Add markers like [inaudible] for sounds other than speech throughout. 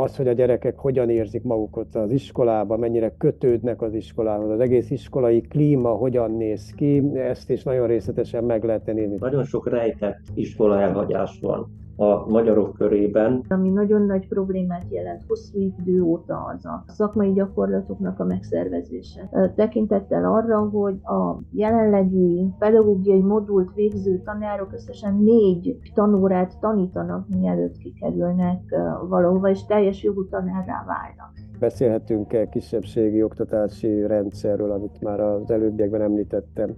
az, hogy a gyerekek hogyan érzik magukat az iskolában, mennyire kötődnek az iskolához, az egész iskolai klíma hogyan néz ki, ezt is nagyon részletesen meg lehet tenni. Nagyon sok rejtett iskola elhagyás van a magyarok körében. Ami nagyon nagy problémát jelent hosszú idő óta az a szakmai gyakorlatoknak a megszervezése. Tekintettel arra, hogy a jelenlegi pedagógiai modult végző tanárok összesen négy tanórát tanítanak, mielőtt kikerülnek valahova, és teljes jogú tanárrá válnak. Beszélhetünk-e kisebbségi oktatási rendszerről, amit már az előbbiekben említettem.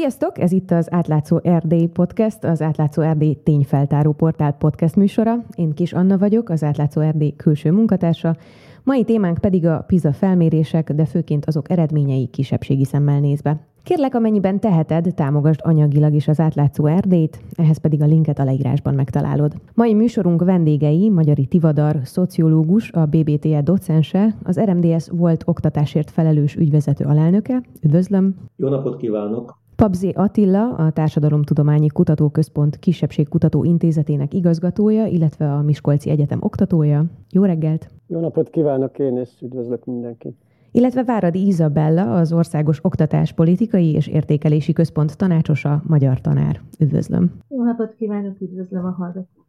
Sziasztok! Ez itt az Átlátszó Erdély Podcast, az Átlátszó Erdély tényfeltáró portál podcast műsora. Én Kis Anna vagyok, az Átlátszó Erdély külső munkatársa. Mai témánk pedig a PISA felmérések, de főként azok eredményei kisebbségi szemmel nézve. Kérlek, amennyiben teheted, támogasd anyagilag is az átlátszó Erdélyt, ehhez pedig a linket a leírásban megtalálod. Mai műsorunk vendégei Magyari Tivadar, szociológus, a BBTE docense, az RMDS volt oktatásért felelős ügyvezető alelnöke. Üdvözlöm! Jó napot kívánok! Pabzé Attila, a Társadalomtudományi Kutatóközpont Kisebbségkutató Intézetének igazgatója, illetve a Miskolci Egyetem oktatója. Jó reggelt! Jó napot kívánok én, és üdvözlök mindenkit! Illetve Váradi Izabella, az Országos Oktatás Politikai és Értékelési Központ tanácsosa, magyar tanár. Üdvözlöm! Jó napot kívánok, üdvözlöm a hallgatókat!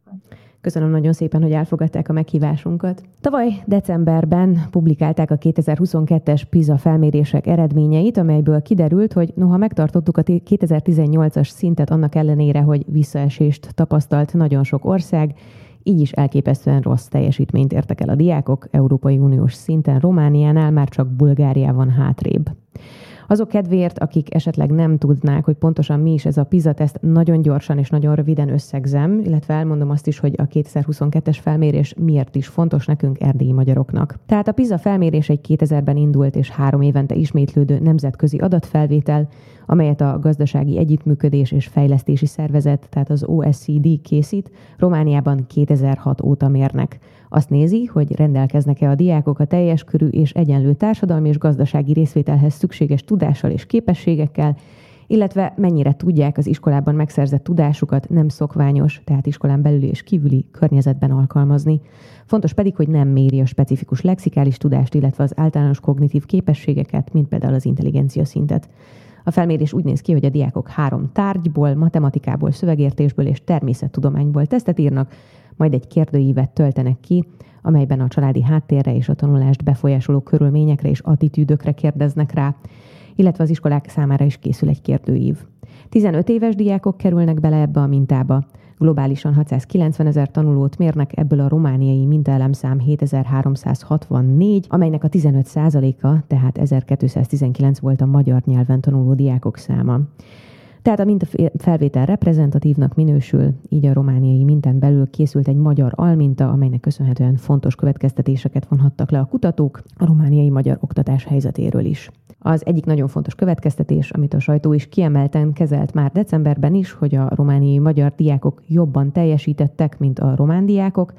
Köszönöm nagyon szépen, hogy elfogadták a meghívásunkat. Tavaly decemberben publikálták a 2022-es PISA felmérések eredményeit, amelyből kiderült, hogy noha megtartottuk a 2018-as szintet annak ellenére, hogy visszaesést tapasztalt nagyon sok ország, így is elképesztően rossz teljesítményt értek el a diákok, Európai Uniós szinten Romániánál már csak Bulgária van hátrébb. Azok kedvéért, akik esetleg nem tudnák, hogy pontosan mi is ez a PISA teszt, nagyon gyorsan és nagyon röviden összegzem, illetve elmondom azt is, hogy a 2022-es felmérés miért is fontos nekünk erdélyi magyaroknak. Tehát a PISA felmérés egy 2000-ben indult és három évente ismétlődő nemzetközi adatfelvétel, amelyet a Gazdasági Együttműködés és Fejlesztési Szervezet, tehát az OSCD készít, Romániában 2006 óta mérnek. Azt nézi, hogy rendelkeznek-e a diákok a teljes körű és egyenlő társadalmi és gazdasági részvételhez szükséges tudással és képességekkel, illetve mennyire tudják az iskolában megszerzett tudásukat nem szokványos, tehát iskolán belüli és kívüli környezetben alkalmazni. Fontos pedig, hogy nem méri a specifikus lexikális tudást, illetve az általános kognitív képességeket, mint például az intelligencia szintet. A felmérés úgy néz ki, hogy a diákok három tárgyból, matematikából, szövegértésből és természettudományból tesztet írnak, majd egy kérdőívet töltenek ki, amelyben a családi háttérre és a tanulást befolyásoló körülményekre és attitűdökre kérdeznek rá, illetve az iskolák számára is készül egy kérdőív. 15 éves diákok kerülnek bele ebbe a mintába. Globálisan 690 ezer tanulót mérnek, ebből a romániai mintaelemszám 7364, amelynek a 15 a tehát 1219 volt a magyar nyelven tanuló diákok száma. Tehát a mintafelvétel reprezentatívnak minősül, így a romániai mintán belül készült egy magyar alminta, amelynek köszönhetően fontos következtetéseket vonhattak le a kutatók a romániai magyar oktatás helyzetéről is. Az egyik nagyon fontos következtetés, amit a sajtó is kiemelten kezelt már decemberben is, hogy a romániai magyar diákok jobban teljesítettek, mint a román diákok,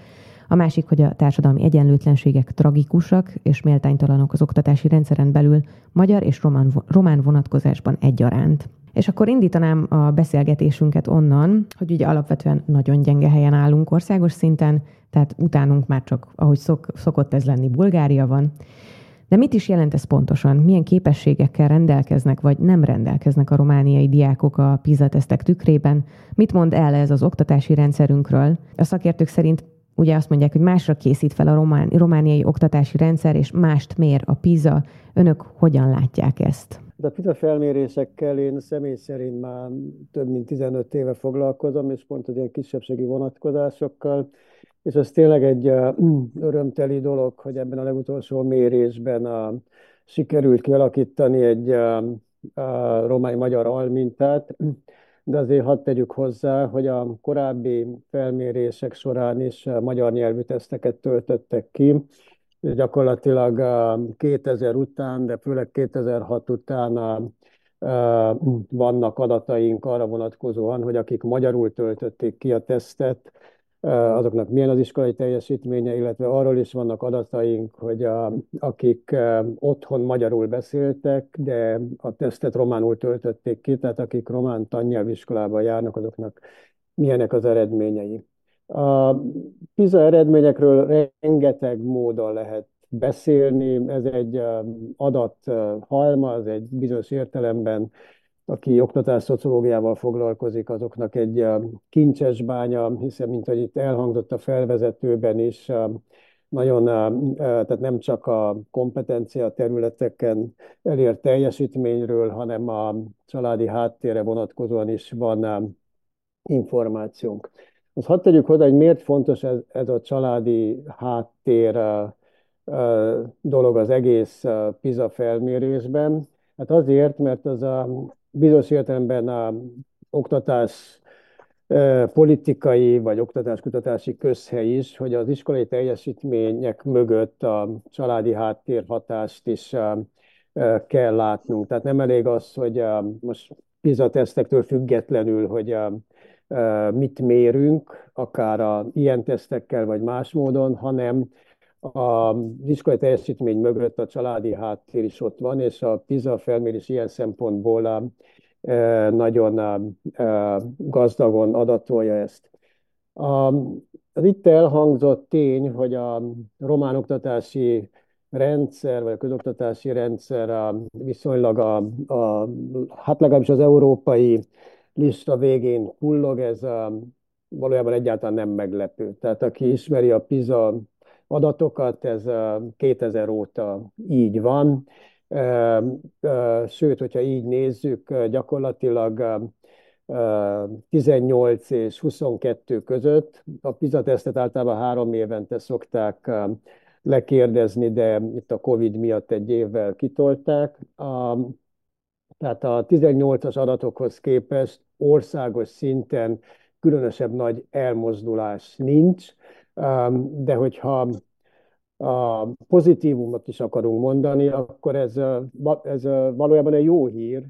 a másik, hogy a társadalmi egyenlőtlenségek tragikusak és méltánytalanok az oktatási rendszeren belül magyar és román, román vonatkozásban egyaránt. És akkor indítanám a beszélgetésünket onnan, hogy ugye alapvetően nagyon gyenge helyen állunk országos szinten, tehát utánunk már csak, ahogy szok, szokott ez lenni, Bulgária van. De mit is jelent ez pontosan? Milyen képességekkel rendelkeznek, vagy nem rendelkeznek a romániai diákok a PISA tesztek tükrében? Mit mond el ez az oktatási rendszerünkről? A szakértők szerint ugye azt mondják, hogy másra készít fel a román, romániai oktatási rendszer, és mást mér a PISA. Önök hogyan látják ezt? De a PISA felmérésekkel én személy szerint már több mint 15 éve foglalkozom, és pont az ilyen kisebbségi vonatkozásokkal, és ez tényleg egy [clears throat] örömteli dolog, hogy ebben a legutolsó mérésben a, sikerült kialakítani egy a, a romai magyar almintát, [clears throat] de azért hadd tegyük hozzá, hogy a korábbi felmérések során is magyar nyelvű teszteket töltöttek ki, és gyakorlatilag 2000 után, de főleg 2006 után vannak adataink arra vonatkozóan, hogy akik magyarul töltötték ki a tesztet, azoknak milyen az iskolai teljesítménye, illetve arról is vannak adataink, hogy a, akik otthon magyarul beszéltek, de a tesztet románul töltötték ki, tehát akik román tannyelviskolában járnak, azoknak milyenek az eredményei. A PISA eredményekről rengeteg módon lehet beszélni, ez egy adathalmaz, egy bizonyos értelemben aki oktatás szociológiával foglalkozik, azoknak egy kincses bánya, hiszen, mint hogy itt elhangzott a felvezetőben is, nagyon, tehát nem csak a kompetencia területeken elért teljesítményről, hanem a családi háttérre vonatkozóan is van információnk. Most hadd tegyük hozzá, hogy miért fontos ez, ez a családi háttér dolog az egész PISA felmérésben. Hát azért, mert az a bizonyos értelemben a oktatás politikai vagy oktatáskutatási közhely is, hogy az iskolai teljesítmények mögött a családi háttérhatást is kell látnunk. Tehát nem elég az, hogy most PISA függetlenül, hogy mit mérünk, akár a ilyen tesztekkel vagy más módon, hanem az iskolai teljesítmény mögött a családi háttér is ott van, és a PISA felmérés ilyen szempontból nagyon gazdagon adatolja ezt. Az itt elhangzott tény, hogy a román oktatási rendszer, vagy a közoktatási rendszer viszonylag a, a hát legalábbis az európai lista végén kullog, ez valójában egyáltalán nem meglepő. Tehát aki ismeri a PISA adatokat, ez 2000 óta így van. Sőt, hogyha így nézzük, gyakorlatilag 18 és 22 között. A PISA tesztet általában három évente szokták lekérdezni, de itt a Covid miatt egy évvel kitolták. A, tehát a 18-as adatokhoz képest országos szinten különösebb nagy elmozdulás nincs, de hogyha a pozitívumot is akarunk mondani, akkor ez, ez valójában egy jó hír,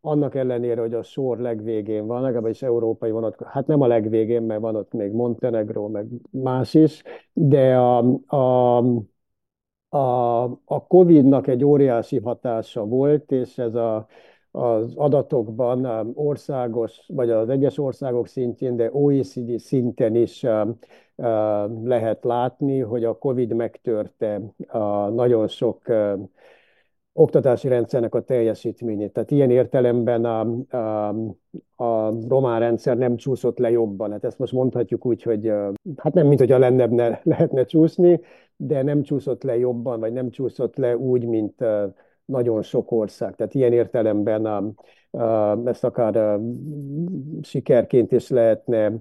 annak ellenére, hogy a sor legvégén van, legalábbis európai vonat, hát nem a legvégén, mert van ott még Montenegro, meg más is, de a, a, a, a Covid-nak egy óriási hatása volt, és ez a, az adatokban országos, vagy az egyes országok szintjén, de OECD szinten is lehet látni, hogy a COVID megtörte a nagyon sok oktatási rendszernek a teljesítményét. Tehát ilyen értelemben a, a, a román rendszer nem csúszott le jobban. Hát ezt most mondhatjuk úgy, hogy hát nem, mint hogyha lenne, ne, [laughs] lehetne csúszni, de nem csúszott le jobban, vagy nem csúszott le úgy, mint nagyon sok ország. Tehát ilyen értelemben a, a, ezt akár a, sikerként is lehetne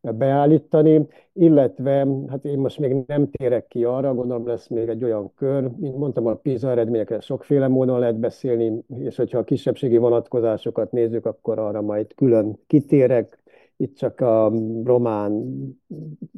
beállítani, illetve, hát én most még nem térek ki arra, gondolom lesz még egy olyan kör, mint mondtam, a PISA eredményekre sokféle módon lehet beszélni, és hogyha a kisebbségi vonatkozásokat nézzük, akkor arra majd külön kitérek, itt csak a román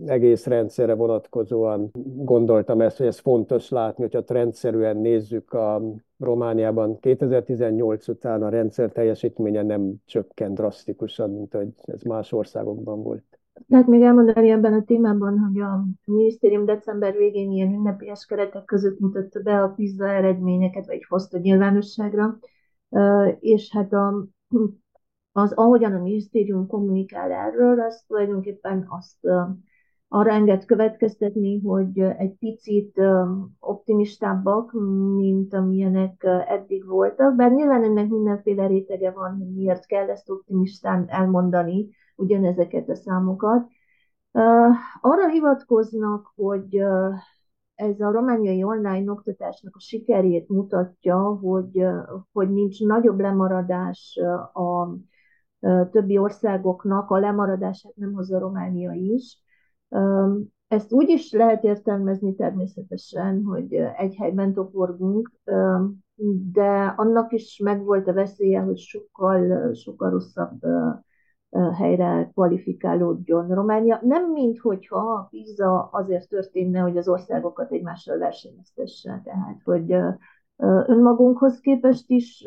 egész rendszerre vonatkozóan gondoltam ezt, hogy ez fontos látni, hogyha trendszerűen nézzük a Romániában 2018 után a rendszer teljesítménye nem csökkent drasztikusan, mint hogy ez más országokban volt. Tehát még elmondani ebben a témában, hogy a minisztérium december végén ilyen ünnepélyes keretek között mutatta be a PISA eredményeket, vagy hozta nyilvánosságra, és hát a az, ahogyan a minisztérium kommunikál erről, az tulajdonképpen azt arra enged következtetni, hogy egy picit optimistábbak, mint amilyenek eddig voltak, bár nyilván ennek mindenféle rétege van, hogy miért kell ezt optimistán elmondani, ugyanezeket a számokat. Arra hivatkoznak, hogy ez a romániai online oktatásnak a sikerét mutatja, hogy, hogy nincs nagyobb lemaradás a többi országoknak a lemaradását nem hozza Románia is. Ezt úgy is lehet értelmezni természetesen, hogy egy helyben toporgunk, de annak is megvolt a veszélye, hogy sokkal, sokkal rosszabb helyre kvalifikálódjon Románia. Nem mint hogyha a PISA azért történne, hogy az országokat egymással versenyeztesse, tehát hogy önmagunkhoz képest is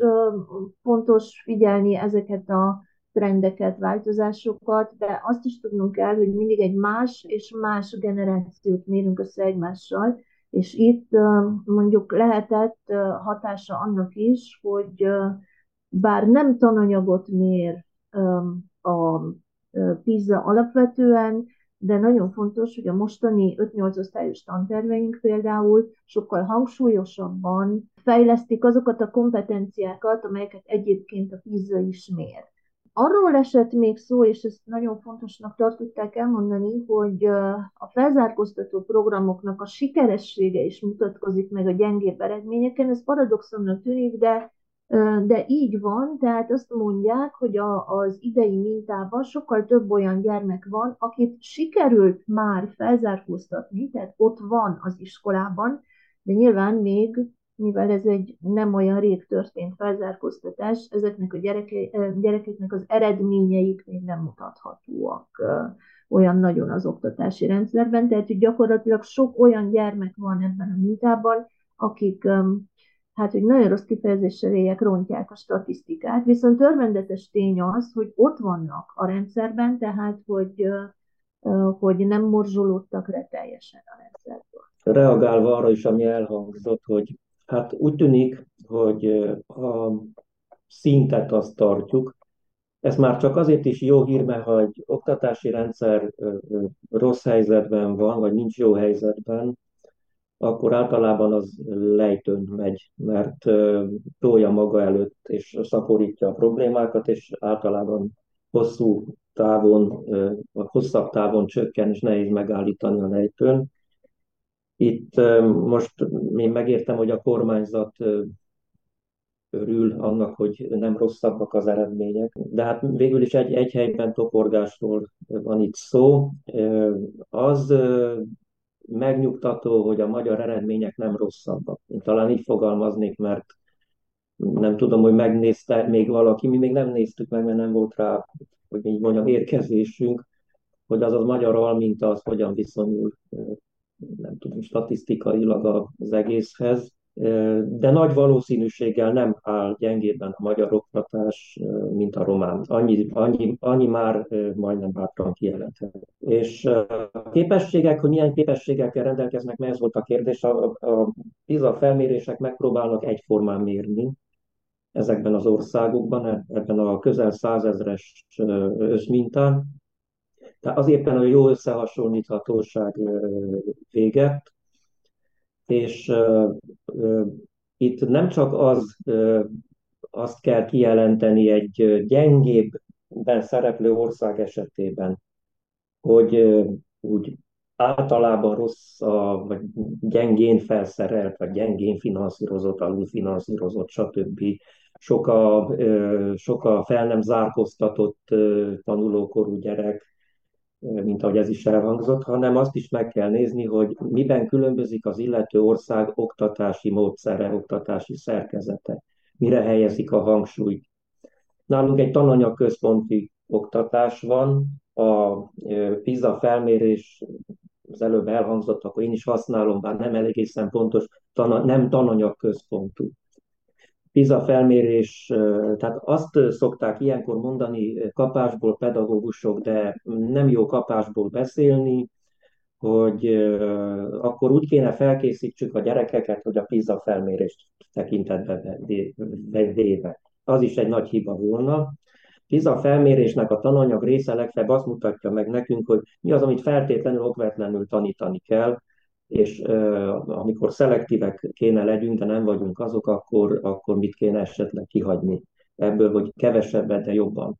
fontos figyelni ezeket a trendeket, változásokat, de azt is tudnunk kell, hogy mindig egy más és más generációt mérünk össze egymással, és itt mondjuk lehetett hatása annak is, hogy bár nem tananyagot mér a PISA alapvetően, de nagyon fontos, hogy a mostani 5-8 osztályos tanterveink például sokkal hangsúlyosabban fejlesztik azokat a kompetenciákat, amelyeket egyébként a PISA is mér. Arról esett még szó, és ezt nagyon fontosnak tartották elmondani, hogy a felzárkóztató programoknak a sikeressége is mutatkozik meg a gyengébb eredményeken. Ez paradoxonnak tűnik, de de így van, tehát azt mondják, hogy a, az idei mintában sokkal több olyan gyermek van, akit sikerült már felzárkóztatni, tehát ott van az iskolában, de nyilván még, mivel ez egy nem olyan rég történt felzárkóztatás, ezeknek a gyereke, gyerekeknek az eredményeik még nem mutathatóak olyan nagyon az oktatási rendszerben, tehát hogy gyakorlatilag sok olyan gyermek van ebben a mintában, akik hát hogy nagyon rossz kifejezéssel éljek, rontják a statisztikát, viszont örvendetes tény az, hogy ott vannak a rendszerben, tehát hogy, hogy nem morzsolódtak le teljesen a rendszerből. Reagálva arra is, ami elhangzott, hogy hát úgy tűnik, hogy a szintet azt tartjuk, ez már csak azért is jó hír, mert ha egy oktatási rendszer rossz helyzetben van, vagy nincs jó helyzetben, akkor általában az lejtőn megy, mert tolja maga előtt, és szaporítja a problémákat, és általában hosszú távon, hosszabb távon csökken, és nehéz megállítani a lejtőn. Itt most én megértem, hogy a kormányzat örül annak, hogy nem rosszabbak az eredmények. De hát végül is egy, egy helyben toporgásról van itt szó. Az megnyugtató, hogy a magyar eredmények nem rosszabbak. Én talán így fogalmaznék, mert nem tudom, hogy megnézte még valaki, mi még nem néztük meg, mert nem volt rá, hogy így mondjam, érkezésünk, hogy az az magyar alminta az hogyan viszonyul, nem tudom, statisztikailag az egészhez de nagy valószínűséggel nem áll gyengébben a magyar oktatás, mint a román. Annyi, annyi, annyi már majdnem bátran kijelenthető. És a képességek, hogy milyen képességekkel rendelkeznek, mert ez volt a kérdés, a, a PISA felmérések megpróbálnak egyformán mérni ezekben az országokban, ebben a közel százezres összmintán. Tehát az éppen a jó összehasonlíthatóság véget, és uh, uh, itt nem csak az, uh, azt kell kijelenteni egy gyengébben szereplő ország esetében, hogy uh, úgy általában rossz, a, vagy gyengén felszerelt, vagy gyengén finanszírozott, alulfinanszírozott, stb. Sok a, sok a fel nem zárkóztatott tanulókorú gyerek, mint ahogy ez is elhangzott, hanem azt is meg kell nézni, hogy miben különbözik az illető ország oktatási módszere, oktatási szerkezete, mire helyezik a hangsúlyt. Nálunk egy tananyagközponti oktatás van, a PISA felmérés az előbb elhangzott, akkor én is használom, bár nem egészen pontos, nem tananyagközpontú. PISA felmérés, tehát azt szokták ilyenkor mondani kapásból pedagógusok, de nem jó kapásból beszélni, hogy akkor úgy kéne felkészítsük a gyerekeket, hogy a PISA felmérést tekintetbe véve. Az is egy nagy hiba volna. PISA felmérésnek a tananyag része legfeljebb azt mutatja meg nekünk, hogy mi az, amit feltétlenül okvetlenül tanítani kell, és amikor szelektívek kéne legyünk, de nem vagyunk azok, akkor, akkor mit kéne esetleg kihagyni ebből, hogy kevesebbet, de jobban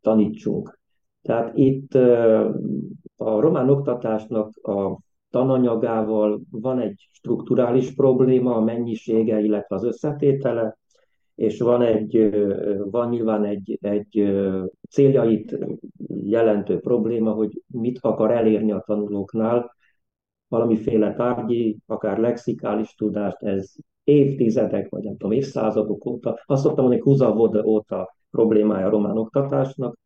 tanítsunk. Tehát itt a román oktatásnak a tananyagával van egy strukturális probléma, a mennyisége, illetve az összetétele, és van, egy, van nyilván egy, egy céljait jelentő probléma, hogy mit akar elérni a tanulóknál, valamiféle tárgyi, akár lexikális tudást, ez évtizedek, vagy nem tudom, évszázadok óta, azt szoktam mondani, Kuzavod óta problémája a román oktatásnak,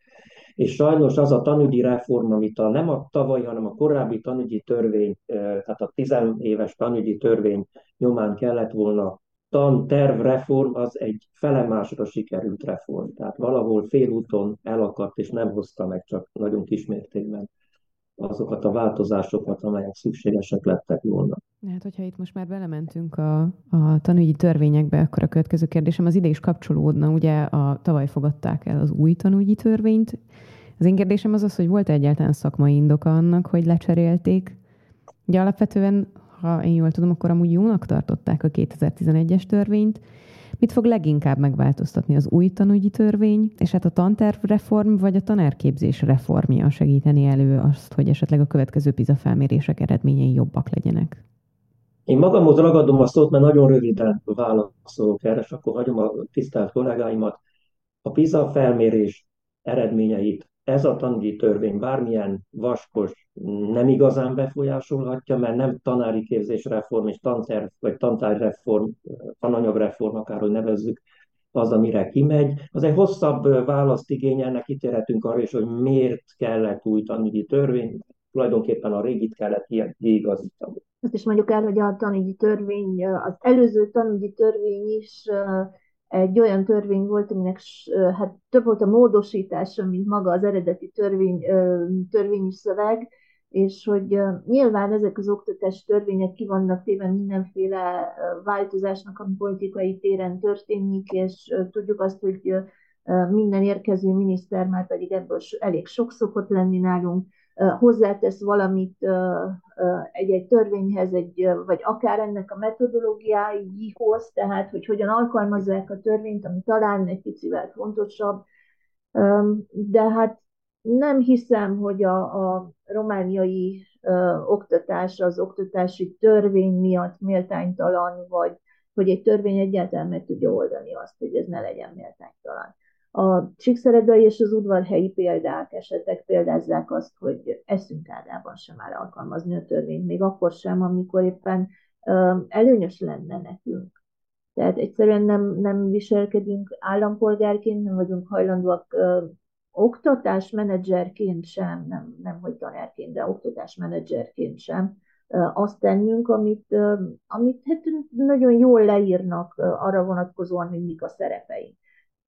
és sajnos az a tanügyi reform, amit a, nem a tavalyi, hanem a korábbi tanügyi törvény, tehát a 10 éves tanügyi törvény nyomán kellett volna tantervreform az egy felemásra sikerült reform. Tehát valahol félúton elakadt, és nem hozta meg csak nagyon kismértékben azokat a változásokat, amelyek szükségesek lettek volna. Hát, hogyha itt most már belementünk a, a tanügyi törvényekbe, akkor a következő kérdésem az ide is kapcsolódna. Ugye a, tavaly fogadták el az új tanügyi törvényt. Az én kérdésem az az, hogy volt -e egyáltalán szakmai indoka annak, hogy lecserélték. Ugye alapvetően, ha én jól tudom, akkor amúgy jónak tartották a 2011-es törvényt, Mit fog leginkább megváltoztatni az új tanúgyi törvény, és hát a tantervreform vagy a tanárképzés reformja segíteni elő azt, hogy esetleg a következő PISA felmérések eredményei jobbak legyenek? Én magamhoz ragadom a szót, mert nagyon röviden válaszolok erre, és akkor hagyom a tisztelt kollégáimat. A PISA felmérés eredményeit ez a tanügyi törvény bármilyen vaskos nem igazán befolyásolhatja, mert nem tanári képzésreform és tanterv, vagy tantárreform, tananyagreform, akárhogy nevezzük, az, amire kimegy. Az egy hosszabb választ igényelnek, kitérhetünk arra is, hogy miért kellett új tanügyi törvény, tulajdonképpen a régit kellett kiigazítani. Azt is mondjuk el, hogy a tanügyi törvény, az előző tanügyi törvény is egy olyan törvény volt, aminek hát több volt a módosítása, mint maga az eredeti törvény, törvényi szöveg, és hogy nyilván ezek az oktatás törvények ki vannak téve mindenféle változásnak, ami politikai téren történik, és tudjuk azt, hogy minden érkező miniszter már pedig ebből elég sok szokott lenni nálunk, hozzátesz valamit egy-egy törvényhez, egy, vagy akár ennek a metodológiáihoz, tehát hogy hogyan alkalmazzák a törvényt, ami talán egy picivel fontosabb, de hát nem hiszem, hogy a, a romániai oktatás az oktatási törvény miatt méltánytalan, vagy hogy egy törvény egyáltalán meg tudja oldani azt, hogy ez ne legyen méltánytalan. A Csíkszeredai és az udvarhelyi példák, esetek példázzák azt, hogy eszünk árában sem áll alkalmazni a törvényt, még akkor sem, amikor éppen előnyös lenne nekünk. Tehát egyszerűen nem, nem viselkedünk állampolgárként, nem vagyunk hajlandóak ö, oktatásmenedzserként sem, nem, nem hogy tanárként, de oktatásmenedzserként sem ö, azt tennünk, amit, ö, amit hát nagyon jól leírnak ö, arra vonatkozóan, hogy mik a szerepeink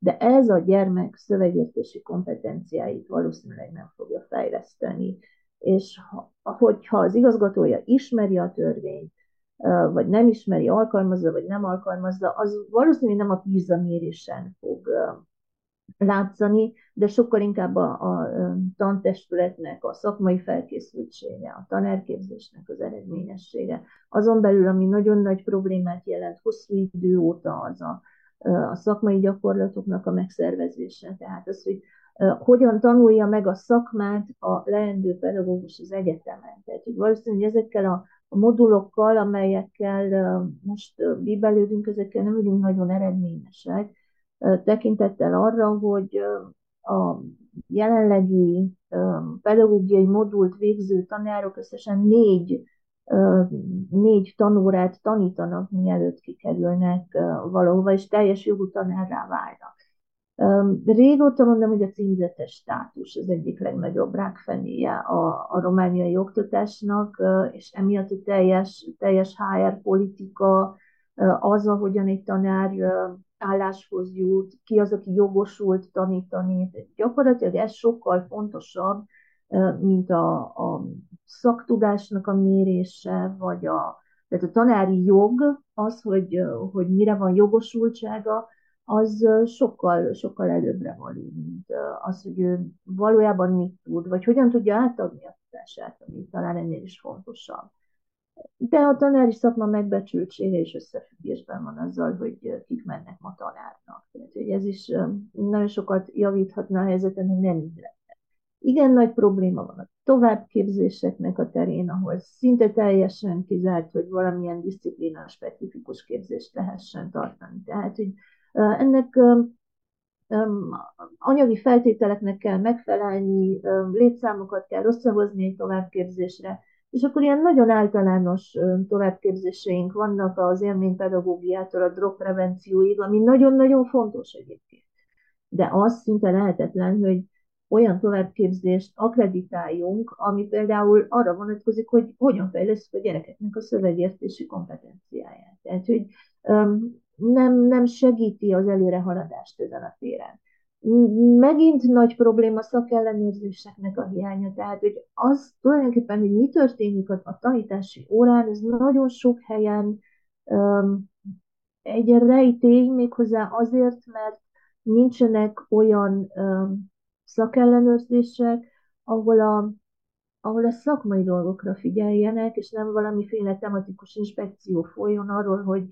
de ez a gyermek szövegértési kompetenciáit valószínűleg nem fogja fejleszteni. És ha, hogyha az igazgatója ismeri a törvényt, vagy nem ismeri, alkalmazza, vagy nem alkalmazza, az valószínűleg nem a PISA mérésen fog látszani, de sokkal inkább a, a tantestületnek a szakmai felkészültsége, a tanárképzésnek az eredményessége. Azon belül, ami nagyon nagy problémát jelent hosszú idő óta, az a a szakmai gyakorlatoknak a megszervezése. Tehát az, hogy hogyan tanulja meg a szakmát a leendő pedagógus az egyetemen. Tehát hogy valószínűleg ezekkel a, modulokkal, amelyekkel most bíbelődünk, ezekkel nem vagyunk nagyon eredményesek, tekintettel arra, hogy a jelenlegi pedagógiai modult végző tanárok összesen négy négy tanórát tanítanak, mielőtt kikerülnek valahova, és teljes jogú tanárrá válnak. Régóta mondom, hogy a címzetes státus az egyik legnagyobb rákfenéje a, a romániai oktatásnak, és emiatt a teljes, teljes HR politika, az, ahogyan egy tanár álláshoz jut, ki az, aki jogosult tanítani. Gyakorlatilag ez sokkal fontosabb, mint a, a szaktudásnak a mérése, vagy a, tehát a tanári jog, az, hogy, hogy mire van jogosultsága, az sokkal, sokkal előbbre való, mint az, hogy ő valójában mit tud, vagy hogyan tudja átadni a tudását, ami talán ennél is fontosabb. De a tanári szakma megbecsültsége is összefüggésben van azzal, hogy kik mennek ma tanárnak. Tehát, hogy ez is nagyon sokat javíthatna a helyzeten, hogy nem így igen nagy probléma van a továbbképzéseknek a terén, ahol szinte teljesen kizárt, hogy valamilyen disziplina specifikus képzést lehessen tartani. Tehát, hogy ennek anyagi feltételeknek kell megfelelni, létszámokat kell összehozni egy továbbképzésre, és akkor ilyen nagyon általános továbbképzéseink vannak az élménypedagógiától a drogprevencióig, ami nagyon-nagyon fontos egyébként. De az szinte lehetetlen, hogy olyan továbbképzést akreditáljunk, ami például arra vonatkozik, hogy hogyan fejlesztjük a gyerekeknek a szövegértési kompetenciáját. Tehát, hogy nem, nem segíti az előrehaladást ezen a téren. Megint nagy probléma szakellenőrzéseknek a hiánya, tehát hogy az tulajdonképpen, hogy mi történik a tanítási órán, ez nagyon sok helyen um, egy rejtély, méghozzá azért, mert nincsenek olyan um, szakellenőrzések, ahol a, ahol a szakmai dolgokra figyeljenek, és nem valamiféle tematikus inspekció folyjon arról, hogy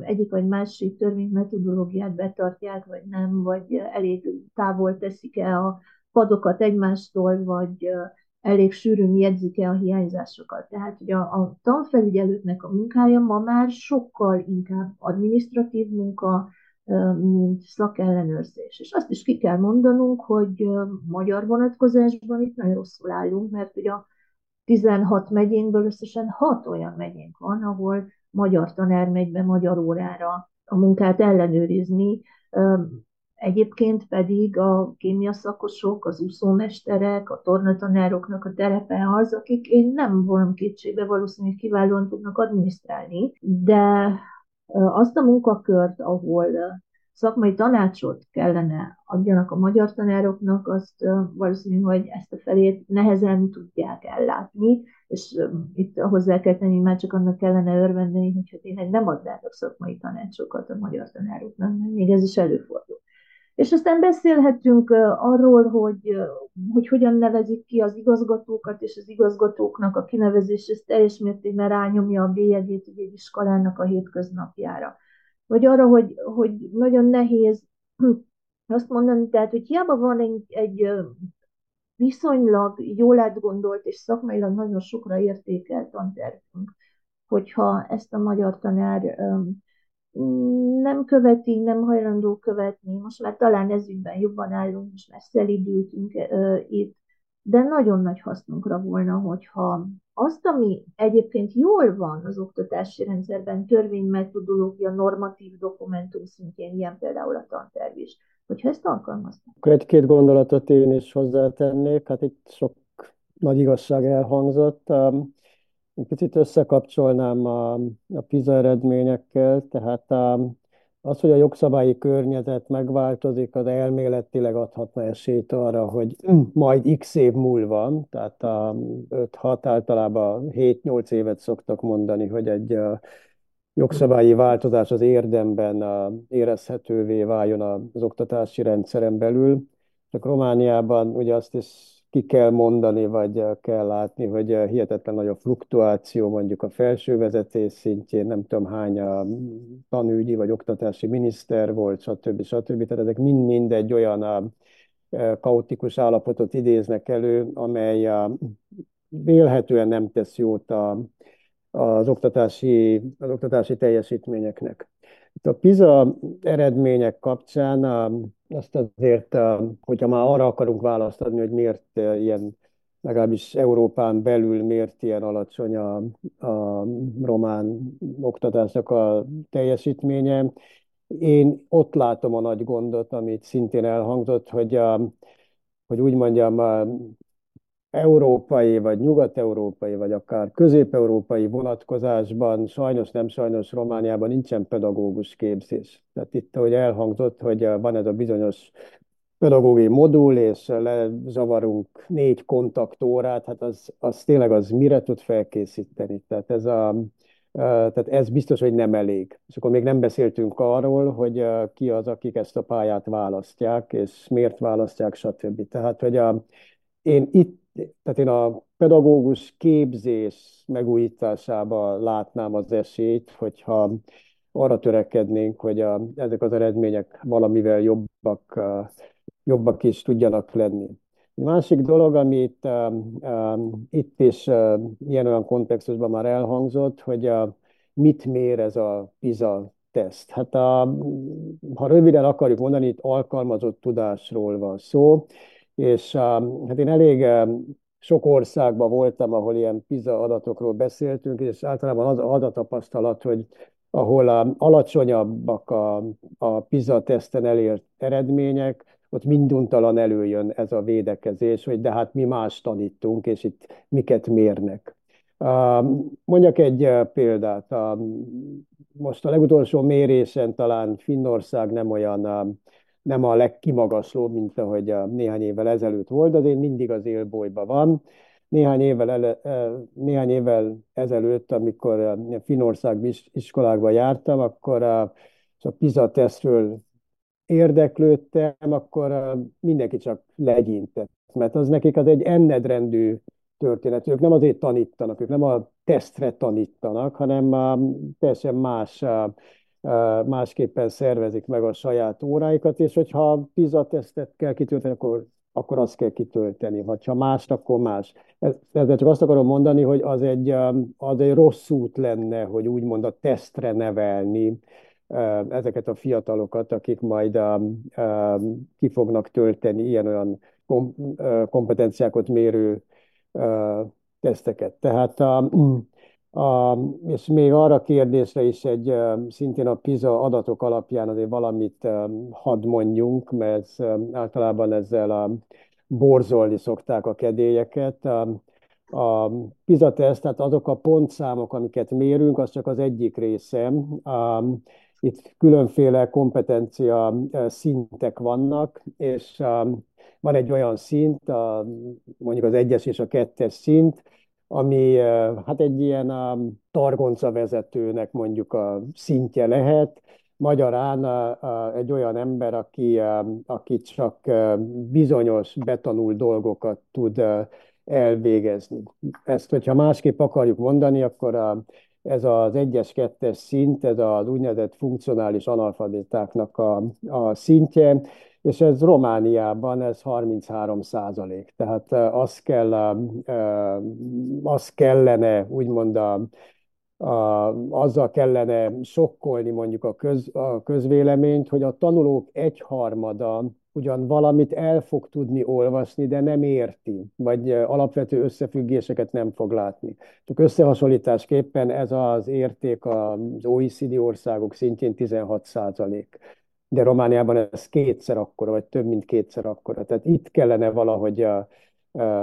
egyik vagy másik törvénymetodológiát betartják, vagy nem, vagy elég távol teszik-e a padokat egymástól, vagy elég sűrűn jegyzik-e a hiányzásokat. Tehát hogy a, a tanfelügyelőknek a munkája ma már sokkal inkább administratív munka, mint szakellenőrzés. És azt is ki kell mondanunk, hogy magyar vonatkozásban itt nagyon rosszul állunk, mert ugye a 16 megyénkből összesen 6 olyan megyénk van, ahol magyar tanár megy be magyar órára a munkát ellenőrizni, Egyébként pedig a kémia szakosok, az úszómesterek, a tornatanároknak a terepe az, akik én nem vonom kétségbe valószínűleg kiválóan tudnak adminisztrálni, de azt a munkakört, ahol szakmai tanácsot kellene adjanak a magyar tanároknak, azt valószínű, hogy ezt a felét nehezen tudják ellátni, és itt hozzá kell tenni, már csak annak kellene örvendeni, hogyha tényleg nem adnátok szakmai tanácsokat a magyar tanároknak, mert még ez is előfordul. És aztán beszélhetünk arról, hogy, hogy hogyan nevezik ki az igazgatókat, és az igazgatóknak a kinevezés, ez teljes mértékben rányomja a bélyegét egy iskolának a hétköznapjára. Vagy arra, hogy, hogy nagyon nehéz [clears throat] azt mondani, tehát, hogy hiába van egy, egy viszonylag jól átgondolt és szakmailag nagyon sokra értékelt tantervünk, hogyha ezt a magyar tanár nem követi, nem hajlandó követni. Most már talán ezügyben jobban állunk, most már szelidültünk itt, de nagyon nagy hasznunkra volna, hogyha azt, ami egyébként jól van az oktatási rendszerben, törvénymetodológia, normatív dokumentum szintjén, ilyen például a tanterv is, hogyha ezt alkalmaznak. Egy-két gondolatot én is hozzátennék, hát itt sok nagy igazság elhangzott. Picit összekapcsolnám a, a PISA eredményekkel, tehát a, az, hogy a jogszabályi környezet megváltozik, az elméletileg adhatna esélyt arra, hogy majd x év múlva, tehát a 5-6, általában 7-8 évet szoktak mondani, hogy egy jogszabályi változás az érdemben érezhetővé váljon az oktatási rendszeren belül. Csak Romániában ugye azt is ki kell mondani, vagy kell látni, hogy hihetetlen nagy a fluktuáció mondjuk a felső vezetés szintjén, nem tudom hány a tanügyi vagy oktatási miniszter volt, stb. stb. Tehát ezek mind-mind egy olyan a kaotikus állapotot idéznek elő, amely a, vélhetően nem tesz jót a, az, oktatási, az oktatási teljesítményeknek. Itt a PISA eredmények kapcsán azt azért, hogyha már arra akarunk választ adni, hogy miért ilyen, legalábbis Európán belül miért ilyen alacsony a, a román oktatásnak a teljesítménye, én ott látom a nagy gondot, amit szintén elhangzott, hogy, a, hogy úgy mondjam, európai, vagy nyugat-európai, vagy akár közép-európai vonatkozásban sajnos, nem sajnos Romániában nincsen pedagógus képzés. Tehát itt, ahogy elhangzott, hogy van ez a bizonyos pedagógiai modul, és lezavarunk négy kontaktórát, hát az, az tényleg az mire tud felkészíteni. Tehát ez, a, tehát ez biztos, hogy nem elég. És akkor még nem beszéltünk arról, hogy ki az, akik ezt a pályát választják, és miért választják, stb. Tehát, hogy a, én itt tehát én a pedagógus képzés megújításába látnám az esélyt, hogyha arra törekednénk, hogy a, ezek az eredmények valamivel jobbak, jobbak is tudjanak lenni. A másik dolog, amit itt is uh, ilyen olyan kontextusban már elhangzott, hogy uh, mit mér ez a PISA teszt. Hát a, ha röviden akarjuk mondani, itt alkalmazott tudásról van szó, és hát én elég sok országban voltam, ahol ilyen PISA adatokról beszéltünk, és általában az adatapasztalat, hogy ahol alacsonyabbak a, a PISA teszten elért eredmények, ott minduntalan előjön ez a védekezés, hogy de hát mi más tanítunk, és itt miket mérnek. Mondjak egy példát. most a legutolsó mérésen talán Finnország nem olyan, nem a legkimagaslóbb, mint ahogy a néhány évvel ezelőtt volt, azért mindig az élbolyban van. Néhány évvel, ele, néhány évvel ezelőtt, amikor Finnország iskolákba jártam, akkor a, a PISA tesztről érdeklődtem, akkor mindenki csak legyintett, mert az nekik az egy ennedrendű történet. Ők nem azért tanítanak, ők nem a tesztre tanítanak, hanem teljesen más, másképpen szervezik meg a saját óráikat, és hogyha PISA tesztet kell kitölteni, akkor, akkor azt kell kitölteni, vagy ha mást, akkor más. Ezzel csak azt akarom mondani, hogy az egy, az egy rossz út lenne, hogy úgymond a tesztre nevelni ezeket a fiatalokat, akik majd ki fognak tölteni ilyen-olyan kompetenciákat mérő teszteket. Tehát a, a, és még arra kérdésre is egy szintén a PISA adatok alapján azért valamit hadd mondjunk, mert általában ezzel a borzolni szokták a kedélyeket. A, a PISA teszt, tehát azok a pontszámok, amiket mérünk, az csak az egyik része. A, itt különféle kompetencia szintek vannak, és van egy olyan szint, a, mondjuk az egyes és a kettes szint, ami hát egy ilyen targonca vezetőnek mondjuk a szintje lehet, magyarán egy olyan ember, aki, aki csak bizonyos betanult dolgokat tud elvégezni. Ezt, hogyha másképp akarjuk mondani, akkor ez az egyes, kettes szint, ez az úgynevezett funkcionális analfabitáknak a, a szintje, és ez Romániában ez 33 százalék. Tehát az, kell, az kellene, úgymond a, a, azzal kellene sokkolni mondjuk a, köz, a közvéleményt, hogy a tanulók egyharmada ugyan valamit el fog tudni olvasni, de nem érti, vagy alapvető összefüggéseket nem fog látni. Csak összehasonlításképpen ez az érték az OECD országok szintjén 16 százalék de Romániában ez kétszer akkora, vagy több mint kétszer akkora. Tehát itt kellene valahogy,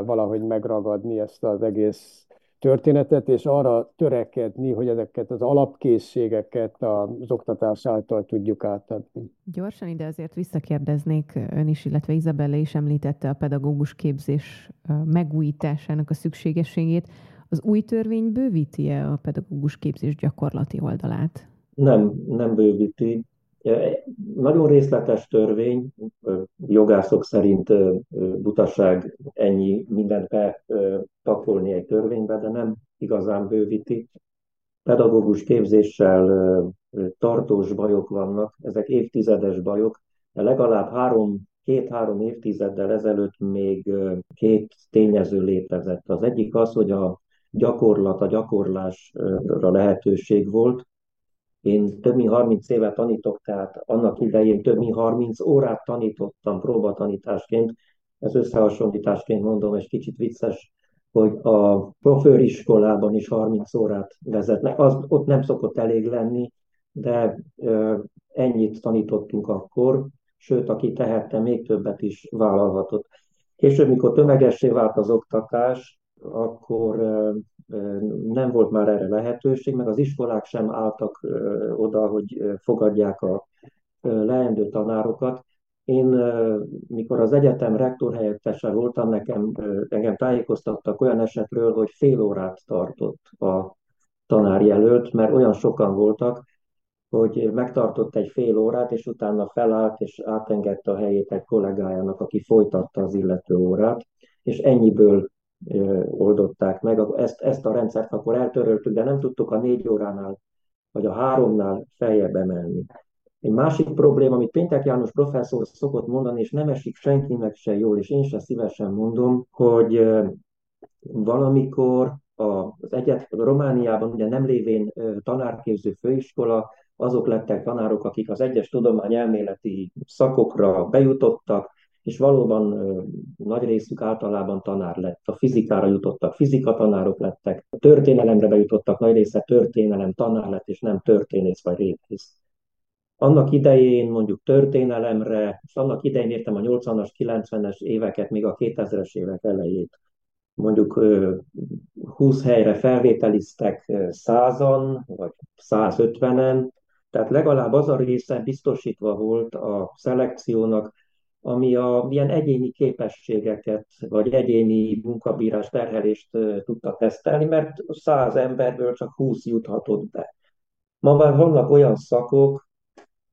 valahogy megragadni ezt az egész történetet, és arra törekedni, hogy ezeket az alapkészségeket az oktatás által tudjuk átadni. Gyorsan ide azért visszakérdeznék ön is, illetve Izabella is említette a pedagógus képzés megújításának a szükségességét. Az új törvény bővíti-e a pedagógus képzés gyakorlati oldalát? Nem, nem bővíti. Nagyon részletes törvény, jogászok szerint butaság ennyi mindent bepakolni egy törvénybe, de nem igazán bővíti. Pedagógus képzéssel tartós bajok vannak, ezek évtizedes bajok, de legalább három, két-három évtizeddel ezelőtt még két tényező létezett. Az egyik az, hogy a gyakorlat, a gyakorlásra lehetőség volt, én több mint 30 éve tanítok, tehát annak idején több mint 30 órát tanítottam próbatanításként. Ez összehasonlításként mondom, és kicsit vicces, hogy a profőriskolában is 30 órát vezetnek. Az ott nem szokott elég lenni, de ö, ennyit tanítottunk akkor, sőt, aki tehette, még többet is vállalhatott. Később, mikor tömegessé vált az oktatás, akkor nem volt már erre lehetőség, meg az iskolák sem álltak oda, hogy fogadják a leendő tanárokat. Én, mikor az egyetem rektor helyettese voltam, nekem, engem tájékoztattak olyan esetről, hogy fél órát tartott a tanárjelölt, mert olyan sokan voltak, hogy megtartott egy fél órát, és utána felállt, és átengedte a helyét egy kollégájának, aki folytatta az illető órát, és ennyiből oldották meg. Ezt, ezt a rendszert akkor eltöröltük, de nem tudtuk a négy óránál vagy a háromnál feljebb emelni. Egy másik probléma, amit Péntek János professzor szokott mondani, és nem esik senkinek se jól, és én se szívesen mondom, hogy valamikor az egyet, Romániában ugye nem lévén tanárképző főiskola, azok lettek tanárok, akik az egyes tudományelméleti szakokra bejutottak, és valóban nagy részük általában tanár lett. A fizikára jutottak, fizikatanárok lettek, a történelemre bejutottak, nagy része történelem tanár lett, és nem történész vagy régész. Annak idején mondjuk történelemre, és annak idején értem a 80-as, 90-es éveket, még a 2000-es évek elejét, mondjuk 20 helyre felvételiztek százan, vagy 150-en, tehát legalább az a része biztosítva volt a szelekciónak, ami a ilyen egyéni képességeket, vagy egyéni munkabírás terhelést tudta tesztelni, mert 100 emberből csak 20 juthatott be. Ma már vannak olyan szakok,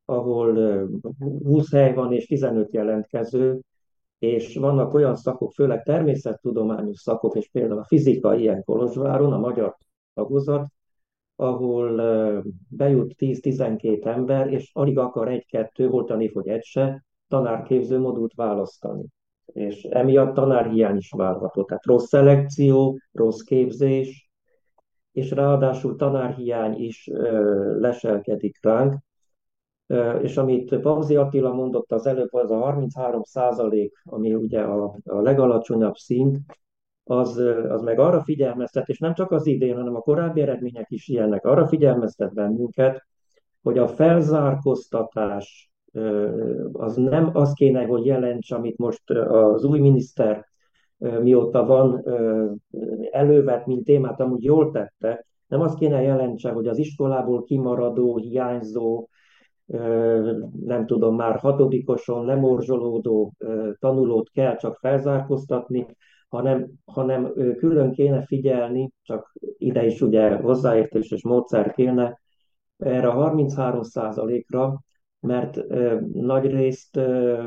ahol 20 hely van és 15 jelentkező, és vannak olyan szakok, főleg természettudományos szakok, és például a fizika ilyen Kolozsváron, a magyar tagozat, ahol bejut 10-12 ember, és alig akar egy-kettő, volt a hogy egy se, tanárképző modult választani. És emiatt tanárhiány is várható. Tehát rossz szelekció, rossz képzés, és ráadásul tanárhiány is leselkedik ránk, és amit Pauzi Attila mondott az előbb, az a 33 százalék, ami ugye a, a legalacsonyabb szint, az, az meg arra figyelmeztet, és nem csak az idén, hanem a korábbi eredmények is ilyenek, arra figyelmeztet bennünket, hogy a felzárkóztatás az nem az kéne, hogy jelents, amit most az új miniszter mióta van elővet, mint témát, amúgy jól tette, nem azt kéne jelentse, hogy az iskolából kimaradó, hiányzó, nem tudom, már hatodikoson lemorzsolódó tanulót kell csak felzárkóztatni, hanem, hanem külön kéne figyelni, csak ide is ugye hozzáértés és módszer kéne, erre a 33%-ra, mert nagy részt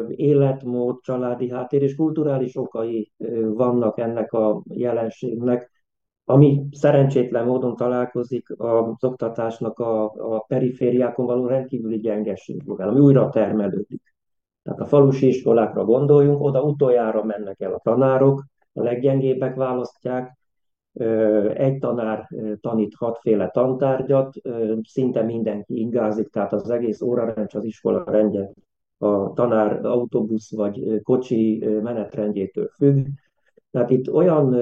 életmód, családi háttér és kulturális okai vannak ennek a jelenségnek, ami szerencsétlen módon találkozik az oktatásnak a, a perifériákon való rendkívüli gyengeségével, ami újra termelődik. Tehát a falusi iskolákra gondoljunk, oda utoljára mennek el a tanárok, a leggyengébbek választják, egy tanár tanít hatféle tantárgyat, szinte mindenki ingázik, tehát az egész órarendsz, az iskola rendje a tanár autóbusz vagy kocsi menetrendjétől függ, tehát itt olyan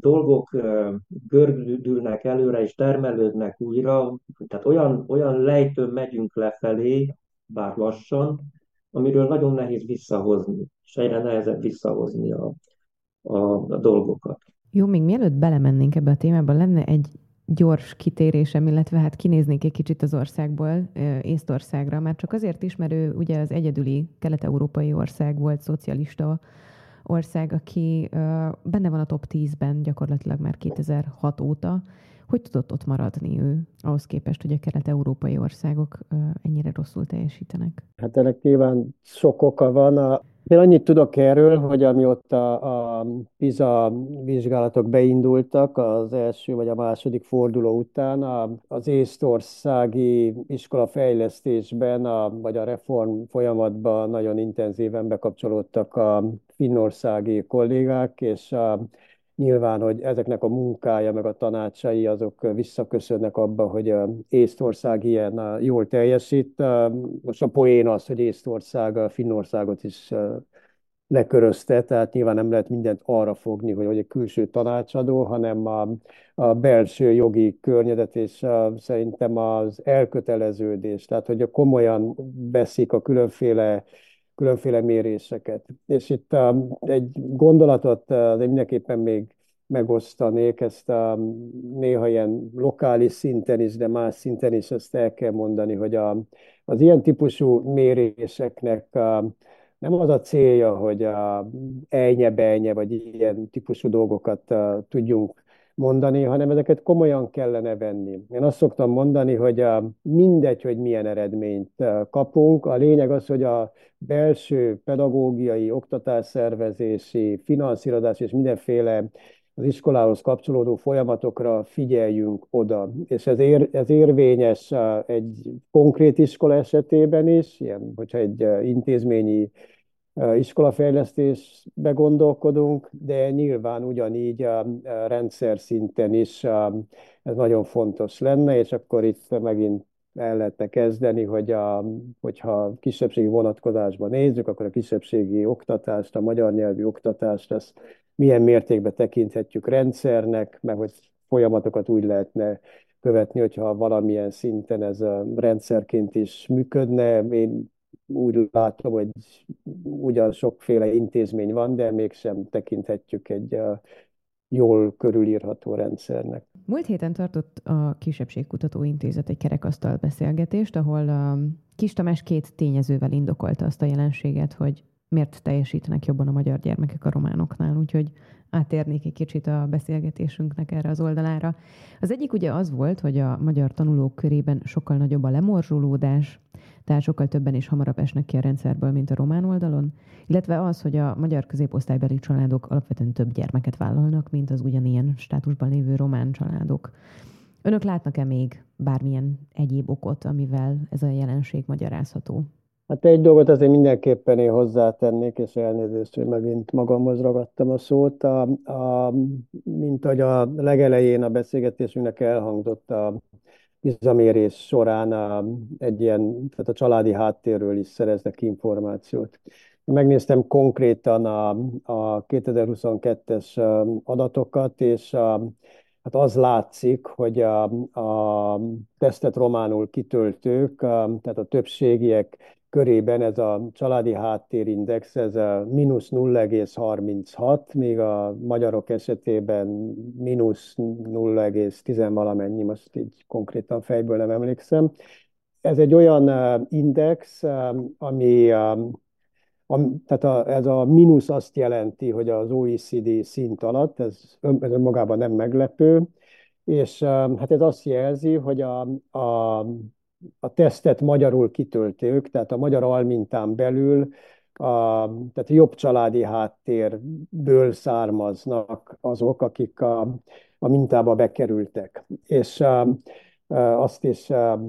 dolgok ö, gördülnek előre és termelődnek újra, tehát olyan, olyan lejtőn megyünk lefelé, bár lassan, amiről nagyon nehéz visszahozni, és egyre nehezebb visszahozni a, a, a dolgokat. Jó, még mielőtt belemennénk ebbe a témába, lenne egy gyors kitérésem, illetve hát kinéznék egy kicsit az országból, Észtországra, már csak azért is, mert ő ugye az egyedüli kelet-európai ország volt, szocialista ország, aki benne van a top 10-ben gyakorlatilag már 2006 óta. Hogy tudott ott maradni ő, ahhoz képest, hogy a kelet-európai országok ennyire rosszul teljesítenek? Hát ennek nyilván sok oka van. A, én annyit tudok erről, hogy amióta a PISA vizsgálatok beindultak az első vagy a második forduló után, az észtországi iskolafejlesztésben, a, vagy a reform folyamatban nagyon intenzíven bekapcsolódtak a finnországi kollégák, és a, nyilván, hogy ezeknek a munkája, meg a tanácsai, azok visszaköszönnek abba, hogy a Észtország ilyen jól teljesít. Most a poén az, hogy Észtország a Finnországot is lekörözte, tehát nyilván nem lehet mindent arra fogni, hogy, egy külső tanácsadó, hanem a, a belső jogi környezet és a, szerintem az elköteleződés, tehát hogy komolyan veszik a különféle különféle méréseket. És itt um, egy gondolatot uh, mindenképpen még megosztanék, ezt a, néha ilyen lokális szinten is, de más szinten is ezt el kell mondani, hogy a, az ilyen típusú méréseknek a, nem az a célja, hogy a elnye-belnye, vagy ilyen típusú dolgokat a, tudjunk mondani, hanem ezeket komolyan kellene venni. Én azt szoktam mondani, hogy a, mindegy, hogy milyen eredményt kapunk, a lényeg az, hogy a belső pedagógiai, oktatásszervezési, finanszírozás és mindenféle az iskolához kapcsolódó folyamatokra figyeljünk oda. És ez, ér, ez érvényes egy konkrét iskola esetében is, ilyen, hogyha egy intézményi iskolafejlesztésbe gondolkodunk, de nyilván ugyanígy a rendszer szinten is ez nagyon fontos lenne, és akkor itt megint el lehetne kezdeni, hogy a, hogyha kisebbségi vonatkozásban nézzük, akkor a kisebbségi oktatást, a magyar nyelvű oktatást, ezt milyen mértékben tekinthetjük rendszernek, mert hogy folyamatokat úgy lehetne követni, hogyha valamilyen szinten ez a rendszerként is működne. Én úgy látom, hogy ugyan sokféle intézmény van, de mégsem tekinthetjük egy jól körülírható rendszernek. Múlt héten tartott a Kisebbségkutató Intézet egy kerekasztal beszélgetést, ahol a Kis Tamás két tényezővel indokolta azt a jelenséget, hogy miért teljesítenek jobban a magyar gyermekek a románoknál, úgyhogy átérnék egy kicsit a beszélgetésünknek erre az oldalára. Az egyik ugye az volt, hogy a magyar tanulók körében sokkal nagyobb a lemorzsolódás, tehát sokkal többen és hamarabb esnek ki a rendszerből, mint a román oldalon, illetve az, hogy a magyar középosztálybeli családok alapvetően több gyermeket vállalnak, mint az ugyanilyen státusban lévő román családok. Önök látnak-e még bármilyen egyéb okot, amivel ez a jelenség magyarázható? Hát egy dolgot azért mindenképpen én hozzátennék, és elnézést, hogy megint magamhoz ragadtam a szót. A, a, mint ahogy a legelején a beszélgetésünknek elhangzott a izamérés során a, egy ilyen, tehát a családi háttérről is szereznek információt. Megnéztem konkrétan a, a 2022-es adatokat, és a, hát az látszik, hogy a, a tesztet románul kitöltők, a, tehát a többségiek körében ez a családi háttérindex, ez a mínusz 0,36, míg a magyarok esetében mínusz 0,10 valamennyi, most így konkrétan fejből nem emlékszem. Ez egy olyan index, ami, ami tehát a, ez a mínusz azt jelenti, hogy az OECD szint alatt, ez, ez önmagában nem meglepő, és hát ez azt jelzi, hogy a, a a tesztet magyarul kitöltők, tehát a magyar almintán belül a, tehát jobb családi háttérből származnak azok, akik a, a mintába bekerültek. És a, a, azt is a,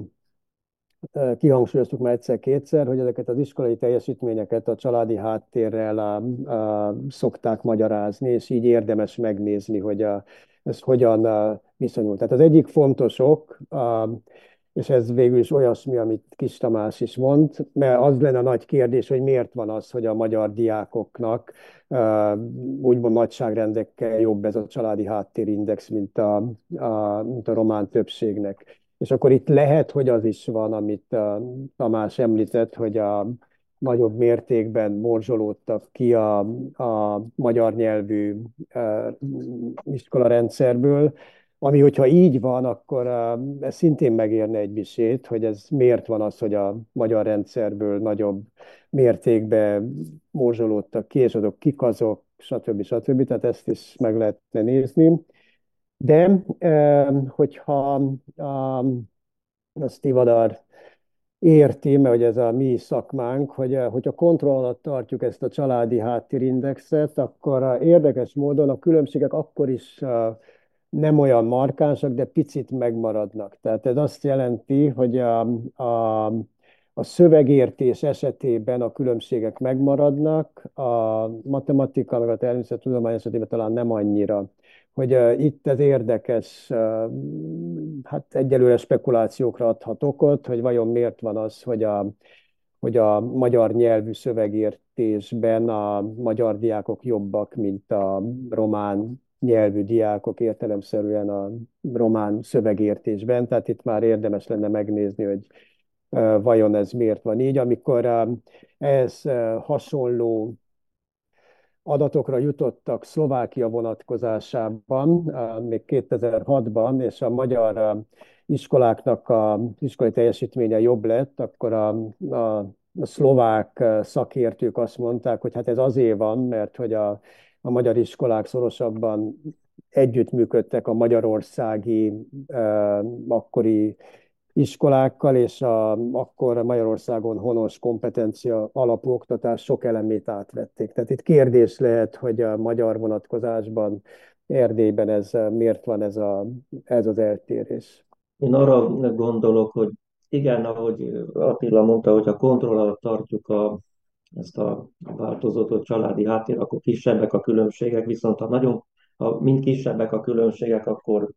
kihangsúlyoztuk már egyszer-kétszer, hogy ezeket az iskolai teljesítményeket a családi háttérrel a, a, szokták magyarázni, és így érdemes megnézni, hogy a, ez hogyan a, viszonyul. Tehát az egyik fontos ok, a, és ez végül is olyasmi, amit Kis Tamás is mond, mert az lenne a nagy kérdés, hogy miért van az, hogy a magyar diákoknak úgymond nagyságrendekkel jobb ez a családi háttérindex, mint a, a, mint a román többségnek. És akkor itt lehet, hogy az is van, amit a Tamás említett, hogy a nagyobb mértékben morzsolódtak ki a, a magyar nyelvű iskolarendszerből, ami, hogyha így van, akkor ez szintén megérne egy misét, hogy ez miért van az, hogy a magyar rendszerből nagyobb mértékben morzsolódtak ki, és azok kik azok, stb. stb. Tehát ezt is meg lehetne nézni. De hogyha a Stivadar érti, mert hogy ez a mi szakmánk, hogy hogyha kontroll alatt tartjuk ezt a családi háttérindexet, akkor érdekes módon a különbségek akkor is nem olyan markánsak, de picit megmaradnak. Tehát ez azt jelenti, hogy a, a, a szövegértés esetében a különbségek megmaradnak, a matematika, meg a természettudomány esetében talán nem annyira. Hogy uh, itt ez érdekes, uh, hát egyelőre spekulációkra adhat okot, hogy vajon miért van az, hogy a, hogy a magyar nyelvű szövegértésben a magyar diákok jobbak, mint a román nyelvű diákok értelemszerűen a román szövegértésben, tehát itt már érdemes lenne megnézni, hogy vajon ez miért van így. Amikor ez hasonló adatokra jutottak Szlovákia vonatkozásában, még 2006-ban, és a magyar iskoláknak a iskolai teljesítménye jobb lett, akkor a, a, a szlovák szakértők azt mondták, hogy hát ez azért van, mert hogy a a magyar iskolák szorosabban együttműködtek a magyarországi uh, akkori iskolákkal, és a, akkor Magyarországon honos kompetencia alapú oktatás sok elemét átvették. Tehát itt kérdés lehet, hogy a magyar vonatkozásban Erdélyben ez miért van ez, a, ez az eltérés. Én arra gondolok, hogy igen, ahogy Attila mondta, hogy a kontroll alatt tartjuk a ezt a változatot családi háttér, akkor kisebbek a különbségek, viszont ha nagyon, ha mind kisebbek a különbségek, akkor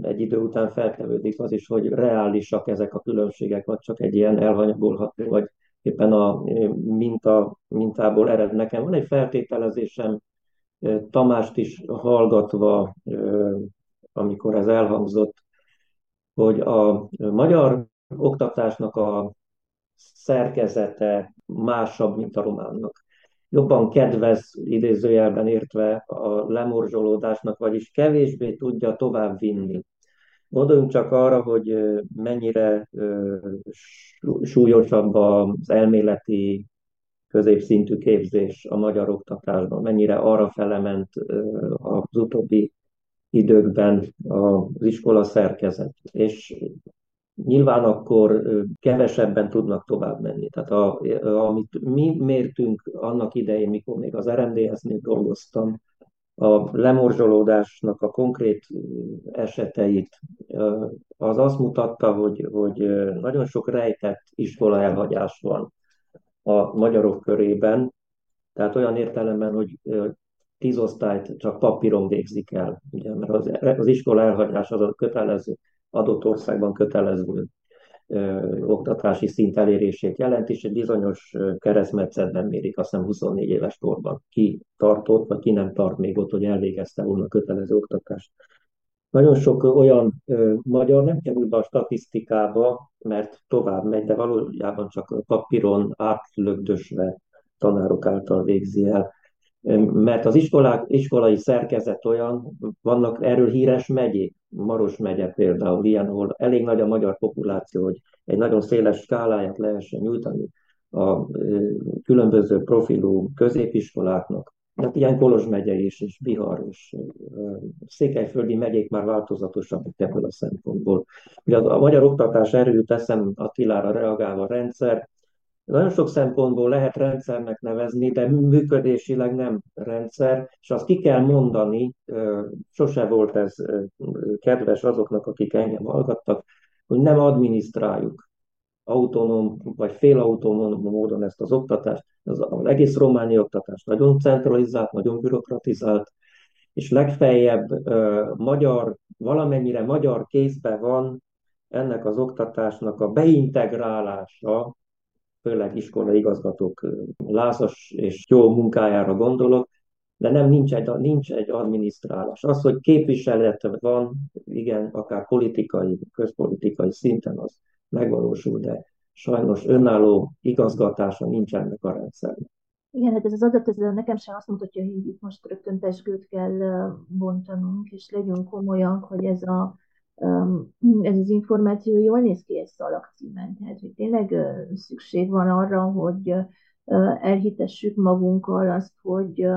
egy idő után feltevődik az is, hogy reálisak ezek a különbségek, vagy csak egy ilyen elhanyagolható, vagy éppen a minta, mintából ered. Nekem van egy feltételezésem, Tamást is hallgatva, amikor ez elhangzott, hogy a magyar oktatásnak a szerkezete másabb, mint a románnak. jobban kedvez, idézőjelben értve a lemorzsolódásnak, vagyis kevésbé tudja tovább vinni. Gondoljunk csak arra, hogy mennyire súlyosabb az elméleti középszintű képzés a magyar oktatásban, mennyire arra felement az utóbbi időkben az iskola szerkezet. És nyilván akkor kevesebben tudnak tovább menni. Tehát a, amit mi mértünk annak idején, mikor még az RMDS-nél dolgoztam, a lemorzsolódásnak a konkrét eseteit, az azt mutatta, hogy, hogy nagyon sok rejtett iskola elhagyás van a magyarok körében, tehát olyan értelemben, hogy tíz osztályt csak papíron végzik el, ugye, mert az, az iskola elhagyás az a kötelező, adott országban kötelező ö, oktatási szint elérését jelent, és egy bizonyos keresztmetszetben mérik, azt hiszem 24 éves korban. Ki tartott, vagy ki nem tart még ott, hogy elvégezte volna kötelező oktatást. Nagyon sok olyan ö, magyar nem kerül be a statisztikába, mert tovább megy, de valójában csak papíron átlögdösve tanárok által végzi el mert az iskolák, iskolai szerkezet olyan, vannak erről híres megyék, Maros megye például ilyen, ahol elég nagy a magyar populáció, hogy egy nagyon széles skáláját lehessen nyújtani a különböző profilú középiskoláknak. Hát ilyen Kolozs megye is, és Bihar, és Székelyföldi megyék már változatosabbak ebből a szempontból. Ugye a magyar oktatás erőt teszem Attilára reagálva rendszer, nagyon sok szempontból lehet rendszernek nevezni, de működésileg nem rendszer, és azt ki kell mondani, sose volt ez kedves azoknak, akik engem hallgattak, hogy nem adminisztráljuk autonóm vagy félautonóm módon ezt az oktatást. Az, az egész románi oktatás nagyon centralizált, nagyon bürokratizált, és legfeljebb magyar, valamennyire magyar kézbe van ennek az oktatásnak a beintegrálása főleg iskolai igazgatók lázas és jó munkájára gondolok, de nem nincs egy, nincs egy adminisztrálás. Az, hogy képviselet van, igen, akár politikai, közpolitikai szinten az megvalósul, de sajnos önálló igazgatása nincs ennek a rendszernek. Igen, hát ez az adat, ez nekem sem azt mutatja, hogy itt most rögtön pesgőt kell bontanunk, és legyünk komolyak, hogy ez a ez az információ jól néz ki egy szalagcímen. Tehát, hogy tényleg szükség van arra, hogy elhitessük magunkkal azt, hogy,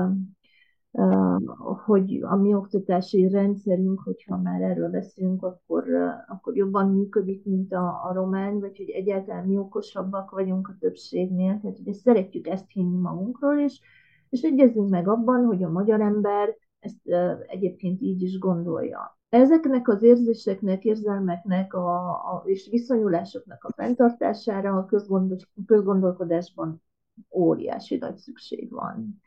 hogy a mi oktatási rendszerünk, hogyha már erről beszélünk, akkor, akkor jobban működik, mint a, a román, vagy hogy egyáltalán mi okosabbak vagyunk a többségnél. Tehát, hogy ezt szeretjük ezt hinni magunkról, és, és egyezünk meg abban, hogy a magyar ember ezt egyébként így is gondolja ezeknek az érzéseknek, érzelmeknek a, a, és viszonyulásoknak a fenntartására a közgondol, közgondolkodásban óriási nagy szükség van.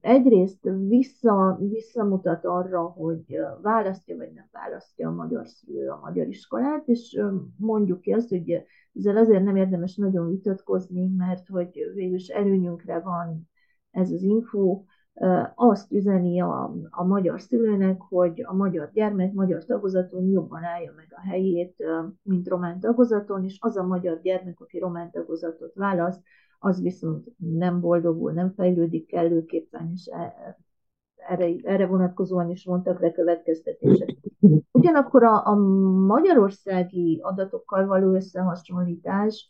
Egyrészt vissza, visszamutat arra, hogy választja vagy nem választja a magyar szülő a magyar iskolát, és mondjuk ki azt, hogy ezzel azért nem érdemes nagyon vitatkozni, mert hogy végülis előnyünkre van ez az info, azt üzeni a, a magyar szülőnek, hogy a magyar gyermek magyar tagozaton jobban állja meg a helyét, mint román tagozaton, és az a magyar gyermek, aki román tagozatot választ, az viszont nem boldogul, nem fejlődik kellőképpen, és e, erre, erre vonatkozóan is mondtak le következtetések. Ugyanakkor a, a magyarországi adatokkal való összehasonlítás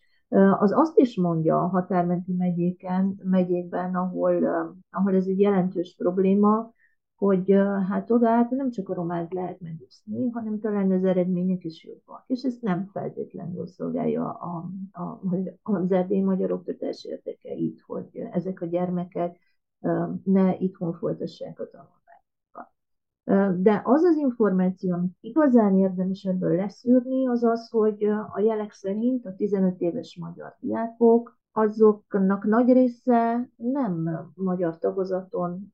az azt is mondja a határmenti megyéken, megyékben, ahol, ahol ez egy jelentős probléma, hogy hát oda hát nem csak a románt lehet megúszni, hanem talán az eredmények is jobbak. És ez nem feltétlenül szolgálja a, a, az erdély magyar oktatás érdekeit, hogy ezek a gyermekek ne itthon folytassák a tanulmányt. De az az információ, amit igazán érdemes ebből leszűrni, az az, hogy a jelek szerint a 15 éves magyar diákok, azoknak nagy része nem magyar tagozaton,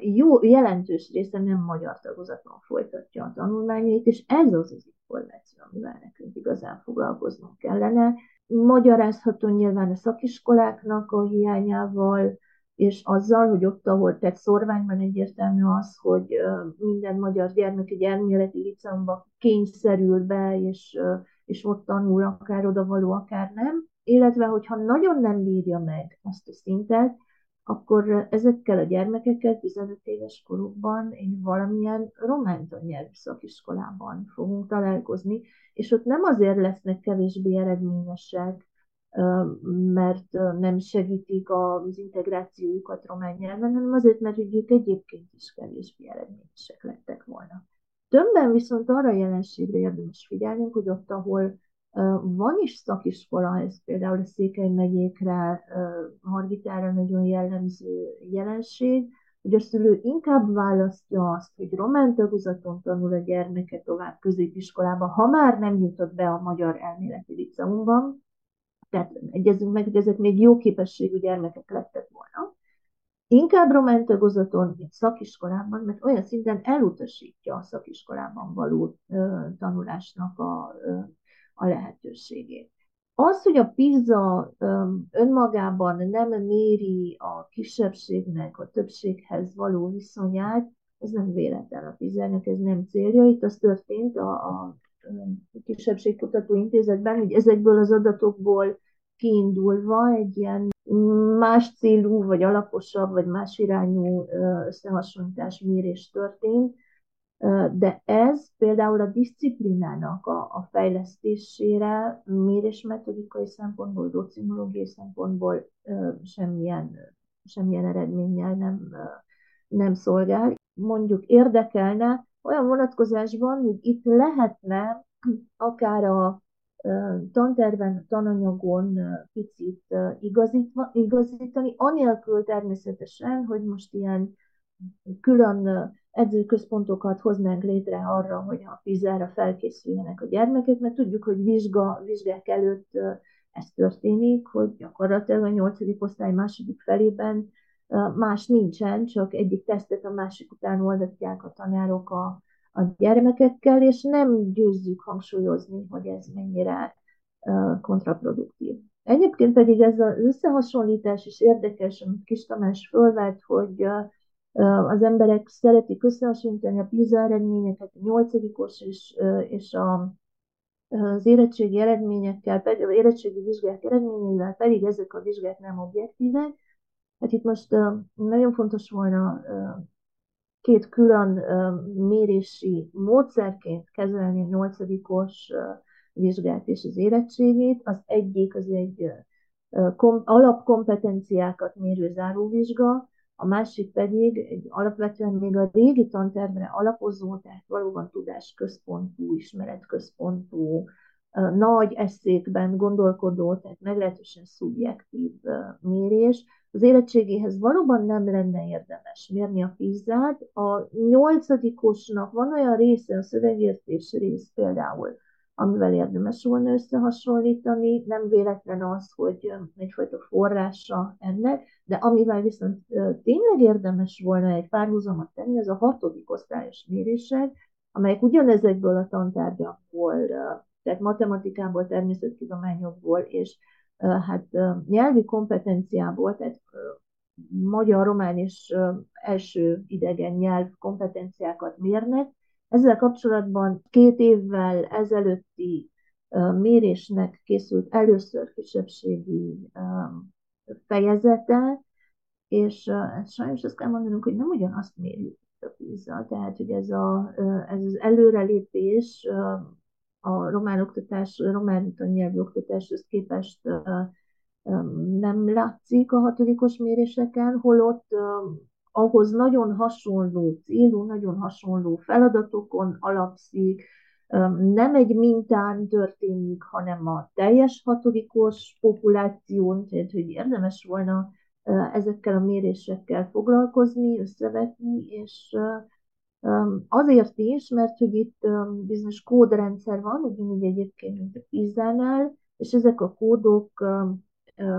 jó, jelentős része nem magyar tagozaton folytatja a tanulmányait, és ez az az információ, amivel nekünk igazán foglalkoznunk kellene. Magyarázható nyilván a szakiskoláknak a hiányával, és azzal, hogy ott, ahol tett szorványban egyértelmű az, hogy minden magyar gyermek egy elméleti liceumba kényszerül be, és, és ott tanul, akár oda való, akár nem, illetve hogyha nagyon nem bírja meg azt a szintet, akkor ezekkel a gyermekekkel 15 éves korukban én valamilyen román nyelvű szakiskolában fogunk találkozni, és ott nem azért lesznek kevésbé eredményesek, mert nem segítik az integrációjukat román nyelven, hanem azért, mert ők egyébként is kevésbé eredményesek lettek volna. Többen viszont arra a jelenségre érdemes figyelni, hogy ott, ahol van is szakiskola, ez például a Székely megyékre, Margitára nagyon jellemző jelenség, hogy a szülő inkább választja azt, hogy román tagozaton tanul a gyermeke tovább középiskolába, ha már nem jutott be a magyar elméleti liceumban, tehát egyezünk meg, hogy ezek még jó képességű gyermekek lettek volna, inkább román tagozaton, mint szakiskolában, mert olyan szinten elutasítja a szakiskolában való ö, tanulásnak a, ö, a lehetőségét. Az, hogy a PISA önmagában nem méri a kisebbségnek a többséghez való viszonyát, ez nem véletlen a PISA-nek, ez nem célja. Itt az történt a, a Kisebbségkutató Intézetben, hogy ezekből az adatokból kiindulva egy ilyen más célú, vagy alaposabb, vagy más irányú összehasonlítás mérés történt, de ez például a disziplinának a, a fejlesztésére mérésmetodikai szempontból, docinológiai szempontból semmilyen, semmilyen eredménnyel nem, nem szolgál. Mondjuk érdekelne olyan vonatkozásban, hogy itt lehetne akár a tanterven, tananyagon picit igazítva, igazítani, anélkül természetesen, hogy most ilyen külön edzőközpontokat hoznánk létre arra, hogy a PISA-ra felkészüljenek a gyermekek, mert tudjuk, hogy vizsga, vizsgák előtt ez történik, hogy gyakorlatilag a nyolcadik osztály második felében más nincsen, csak egyik tesztet a másik után oldatják a tanárok a, a gyermekekkel, és nem győzzük hangsúlyozni, hogy ez mennyire kontraproduktív. Egyébként pedig ez az összehasonlítás is érdekes, amit Kis Tamás fölvett, hogy az emberek szeretik összehasonlítani a PISA eredményeket, a nyolcadikos és, és a, az érettségi eredményekkel, az érettségi vizsgák eredményeivel, pedig ezek a vizsgák nem objektívek. Hát itt most nagyon fontos volna két külön mérési módszerként kezelni a nyolcadikos vizsgát és az érettségét. Az egyik az egy alapkompetenciákat mérő záróvizsga, a másik pedig egy alapvetően még a régi tantervre alapozó, tehát valóban tudásközpontú, ismeretközpontú, nagy eszékben gondolkodó, tehát meglehetősen szubjektív mérés. Az érettségéhez valóban nem lenne érdemes mérni a pizzát. A nyolcadikosnak van olyan része, a szövegértés rész például, amivel érdemes volna összehasonlítani. Nem véletlen az, hogy egyfajta forrása ennek, de amivel viszont tényleg érdemes volna egy párhuzamot tenni, az a hatodik osztályos mérések, amelyek ugyanezekből a tantárgyakból, tehát matematikából, természettudományokból és hát nyelvi kompetenciából, tehát magyar, román és első idegen nyelv kompetenciákat mérnek, ezzel kapcsolatban két évvel ezelőtti mérésnek készült először kisebbségi fejezete, és sajnos azt kell mondanunk, hogy nem ugyanazt mérjük a pisa tehát hogy ez, a, ez az előrelépés a román oktatás, román nyelvű oktatáshoz képest nem látszik a hatodikos méréseken, holott ahhoz nagyon hasonló célú, nagyon hasonló feladatokon alapszik, nem egy mintán történik, hanem a teljes hatodikos populáción, tehát hogy érdemes volna ezekkel a mérésekkel foglalkozni, összevetni, és azért is, mert hogy itt bizonyos kódrendszer van, ugyanúgy egyébként, mint a PISA-nál, és ezek a kódok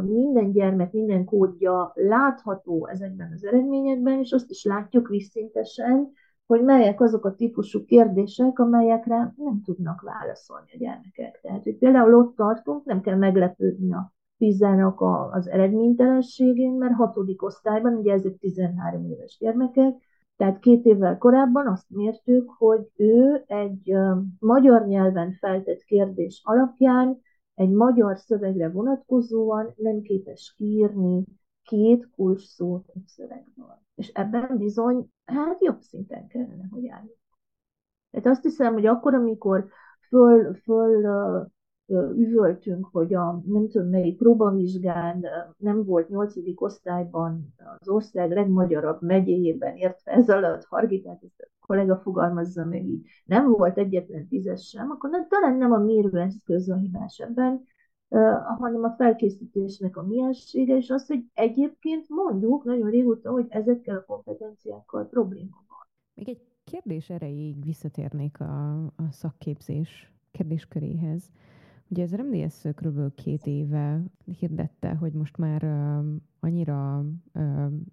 minden gyermek, minden kódja látható ezekben az eredményekben, és azt is látjuk visszintesen, hogy melyek azok a típusú kérdések, amelyekre nem tudnak válaszolni a gyermekek. Tehát, hogy például ott tartunk, nem kell meglepődni a PISA-nak az eredménytelenségén, mert hatodik osztályban, ugye ezek 13 éves gyermekek, tehát két évvel korábban azt mértük, hogy ő egy magyar nyelven feltett kérdés alapján egy magyar szövegre vonatkozóan nem képes kiírni két kulcs szót egy szövegből. És ebben bizony, hát jobb szinten kellene, hogy álljunk. Tehát azt hiszem, hogy akkor, amikor föl, föl üvöltünk, hogy a nem tudom melyik próbavizsgán nem volt nyolcadik osztályban az ország legmagyarabb megyéjében értve ez alatt Hargitát, ezt a kollega fogalmazza meg így, nem volt egyetlen tízes sem, akkor nem, talán nem a mérőeszköz a hibás ebben, hanem a felkészítésnek a miensége, és az, hogy egyébként mondjuk nagyon régóta, hogy ezekkel a kompetenciákkal probléma van. Még egy kérdés erejéig visszatérnék a, a szakképzés kérdésköréhez. Ugye ez RMDS kb. két éve hirdette, hogy most már annyira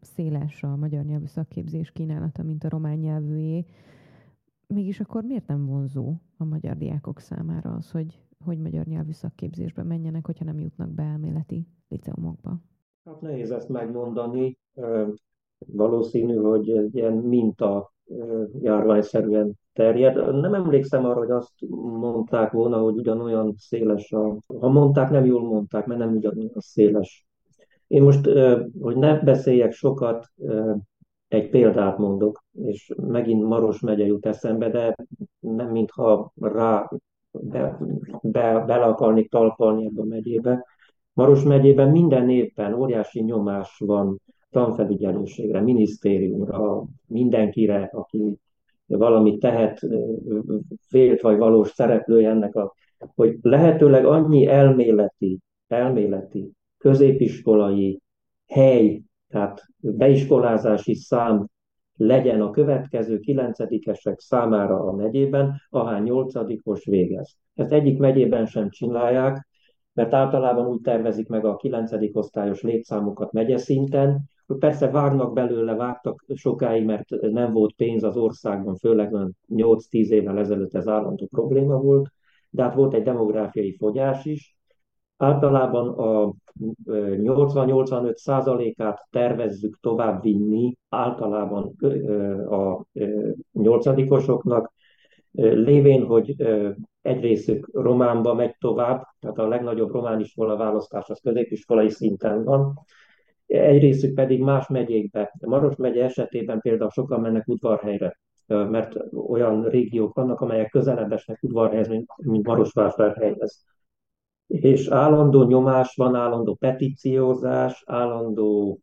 széles a magyar nyelvű szakképzés kínálata, mint a román nyelvűé. Mégis akkor miért nem vonzó a magyar diákok számára az, hogy, hogy magyar nyelvű szakképzésbe menjenek, hogyha nem jutnak be elméleti liceumokba? Hát nehéz ezt megmondani. Valószínű, hogy ilyen minta járványszerűen terjed. Nem emlékszem arra, hogy azt mondták volna, hogy ugyanolyan széles a... Ha mondták, nem jól mondták, mert nem ugyanolyan széles. Én most, hogy ne beszéljek sokat, egy példát mondok, és megint Maros megye jut eszembe, de nem mintha rá be, be, bele akarnék talpalni ebbe a megyébe. Maros megyében minden évben óriási nyomás van tanfelügyelőségre, minisztériumra, mindenkire, aki valamit tehet, vélt vagy valós szereplője ennek a, hogy lehetőleg annyi elméleti, elméleti, középiskolai hely, tehát beiskolázási szám legyen a következő kilencedikesek számára a megyében, ahány nyolcadikos végez. Ezt egyik megyében sem csinálják, mert általában úgy tervezik meg a kilencedik osztályos létszámokat szinten, Persze vágnak belőle, vágtak sokáig, mert nem volt pénz az országban, főleg 8-10 évvel ezelőtt ez állandó probléma volt, de hát volt egy demográfiai fogyás is. Általában a 80-85 százalékát tervezzük tovább vinni általában a nyolcadikosoknak, lévén, hogy egy részük románba megy tovább, tehát a legnagyobb román iskola választás az középiskolai szinten van, egy részük pedig más megyékbe. Maros megye esetében például sokan mennek udvarhelyre, mert olyan régiók vannak, amelyek közelebb esnek udvarhelyhez, mint, Marosvásárhelyhez. És állandó nyomás van, állandó petíciózás, állandó,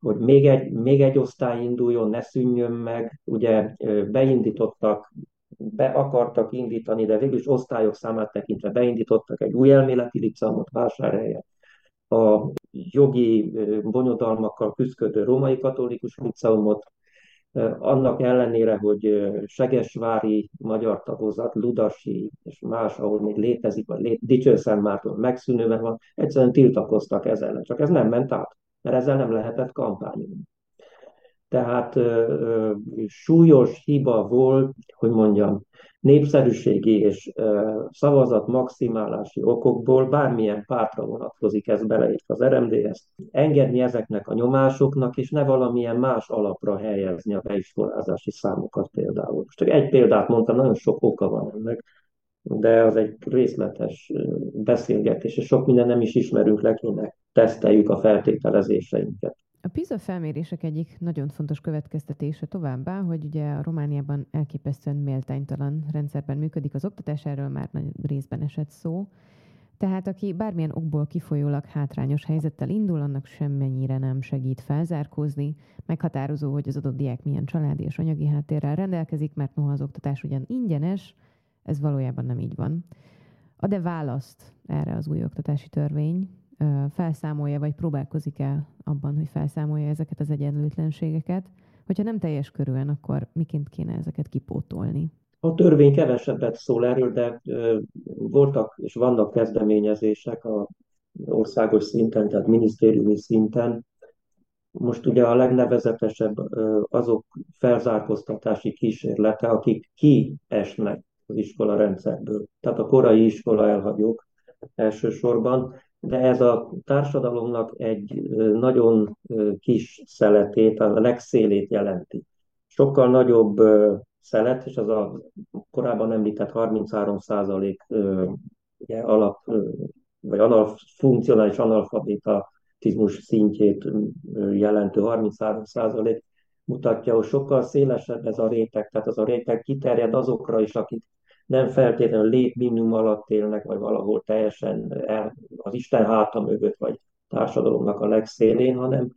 hogy még egy, még egy osztály induljon, ne szűnjön meg. Ugye beindítottak, be akartak indítani, de végül osztályok számát tekintve beindítottak egy új elméleti liceumot vásárhelyen a jogi bonyodalmakkal küzdködő római katolikus liceumot, annak ellenére, hogy Segesvári magyar tagozat, Ludasi és más, ahol még létezik, vagy lé, Dicsőszentmárton megszűnőben van, egyszerűen tiltakoztak ezzel. Csak ez nem ment át, mert ezzel nem lehetett kampányolni. Tehát ö, ö, súlyos hiba volt, hogy mondjam, népszerűségi és szavazat maximálási okokból bármilyen pártra vonatkozik ez beleértve az RMDS, engedni ezeknek a nyomásoknak, és ne valamilyen más alapra helyezni a beiskolázási számokat például. Most egy példát mondtam, nagyon sok oka van ennek, de az egy részletes beszélgetés, és sok minden nem is ismerünk le, kéne teszteljük a feltételezéseinket. A PISA felmérések egyik nagyon fontos következtetése továbbá, hogy ugye a Romániában elképesztően méltánytalan rendszerben működik az oktatás, erről már nagy részben esett szó. Tehát aki bármilyen okból kifolyólag hátrányos helyzettel indul, annak semmennyire nem segít felzárkózni. Meghatározó, hogy az adott diák milyen családi és anyagi háttérrel rendelkezik, mert noha az oktatás ugyan ingyenes, ez valójában nem így van. Ad-e választ erre az új oktatási törvény, felszámolja, vagy próbálkozik el abban, hogy felszámolja ezeket az egyenlőtlenségeket. Hogyha nem teljes körülön, akkor miként kéne ezeket kipótolni? A törvény kevesebbet szól erről, de voltak és vannak kezdeményezések a országos szinten, tehát minisztériumi szinten. Most ugye a legnevezetesebb azok felzárkóztatási kísérlete, akik kiesnek az iskola rendszerből. Tehát a korai iskola elhagyók elsősorban, de ez a társadalomnak egy nagyon kis szeletét, a legszélét jelenti. Sokkal nagyobb szelet, és az a korábban említett 33 százalék alap, vagy anal, funkcionális analfabetizmus szintjét jelentő 33 százalék mutatja, hogy sokkal szélesebb ez a réteg, tehát az a réteg kiterjed azokra is, akik nem feltétlenül létminimum alatt élnek, vagy valahol teljesen el, az Isten háta mögött, vagy társadalomnak a legszélén, hanem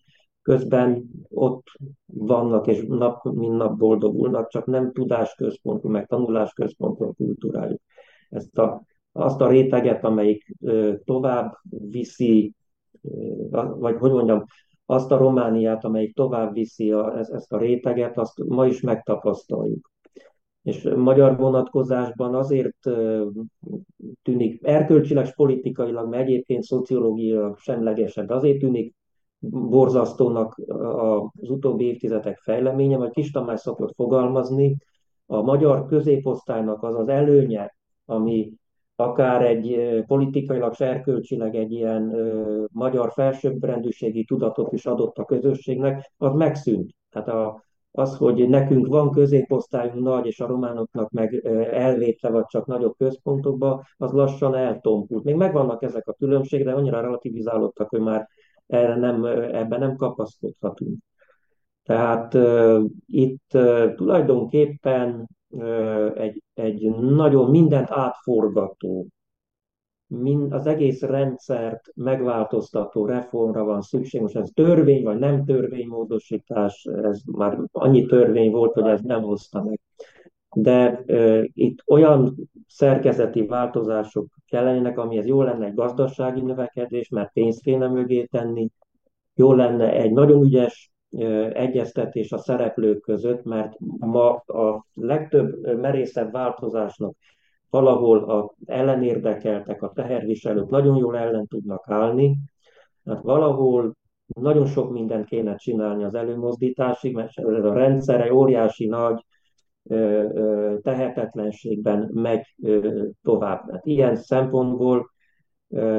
közben ott vannak, és nap mint nap boldogulnak, csak nem tudásközpontú, meg tanulásközpontú a kultúrájuk. Ezt a, azt a réteget, amelyik ö, tovább viszi, ö, vagy hogy mondjam, azt a Romániát, amelyik tovább viszi a, ezt a réteget, azt ma is megtapasztaljuk. És magyar vonatkozásban azért tűnik erkölcsileg, politikailag, meg egyébként szociológiailag semlegesebb, azért tűnik borzasztónak az utóbbi évtizedek fejleménye, vagy Kis Tamás szokott fogalmazni, a magyar középosztálynak az az előnye, ami akár egy politikailag, erkölcsileg egy ilyen ö, magyar felsőbbrendűségi tudatot is adott a közösségnek, az megszűnt. Tehát a, az, hogy nekünk van középosztályunk nagy, és a románoknak meg elvétve, vagy csak nagyobb központokba, az lassan eltompult. Még megvannak ezek a különbségek, de annyira relativizálódtak, hogy már erre nem, ebben nem kapaszkodhatunk. Tehát uh, itt uh, tulajdonképpen uh, egy, egy nagyon mindent átforgató, mind, az egész rendszert megváltoztató reformra van szükség. Most ez törvény vagy nem törvénymódosítás, ez már annyi törvény volt, hogy ez nem hozta meg. De uh, itt olyan szerkezeti változások kellenének, amihez jó lenne egy gazdasági növekedés, mert pénzt kéne mögé tenni, jó lenne egy nagyon ügyes egyeztetés a szereplők között, mert ma a legtöbb merészebb változásnak valahol a ellenérdekeltek, a teherviselők nagyon jól ellen tudnak állni, hát valahol nagyon sok mindent kéne csinálni az előmozdításig, mert ez a rendszer egy óriási nagy tehetetlenségben megy tovább. Hát ilyen szempontból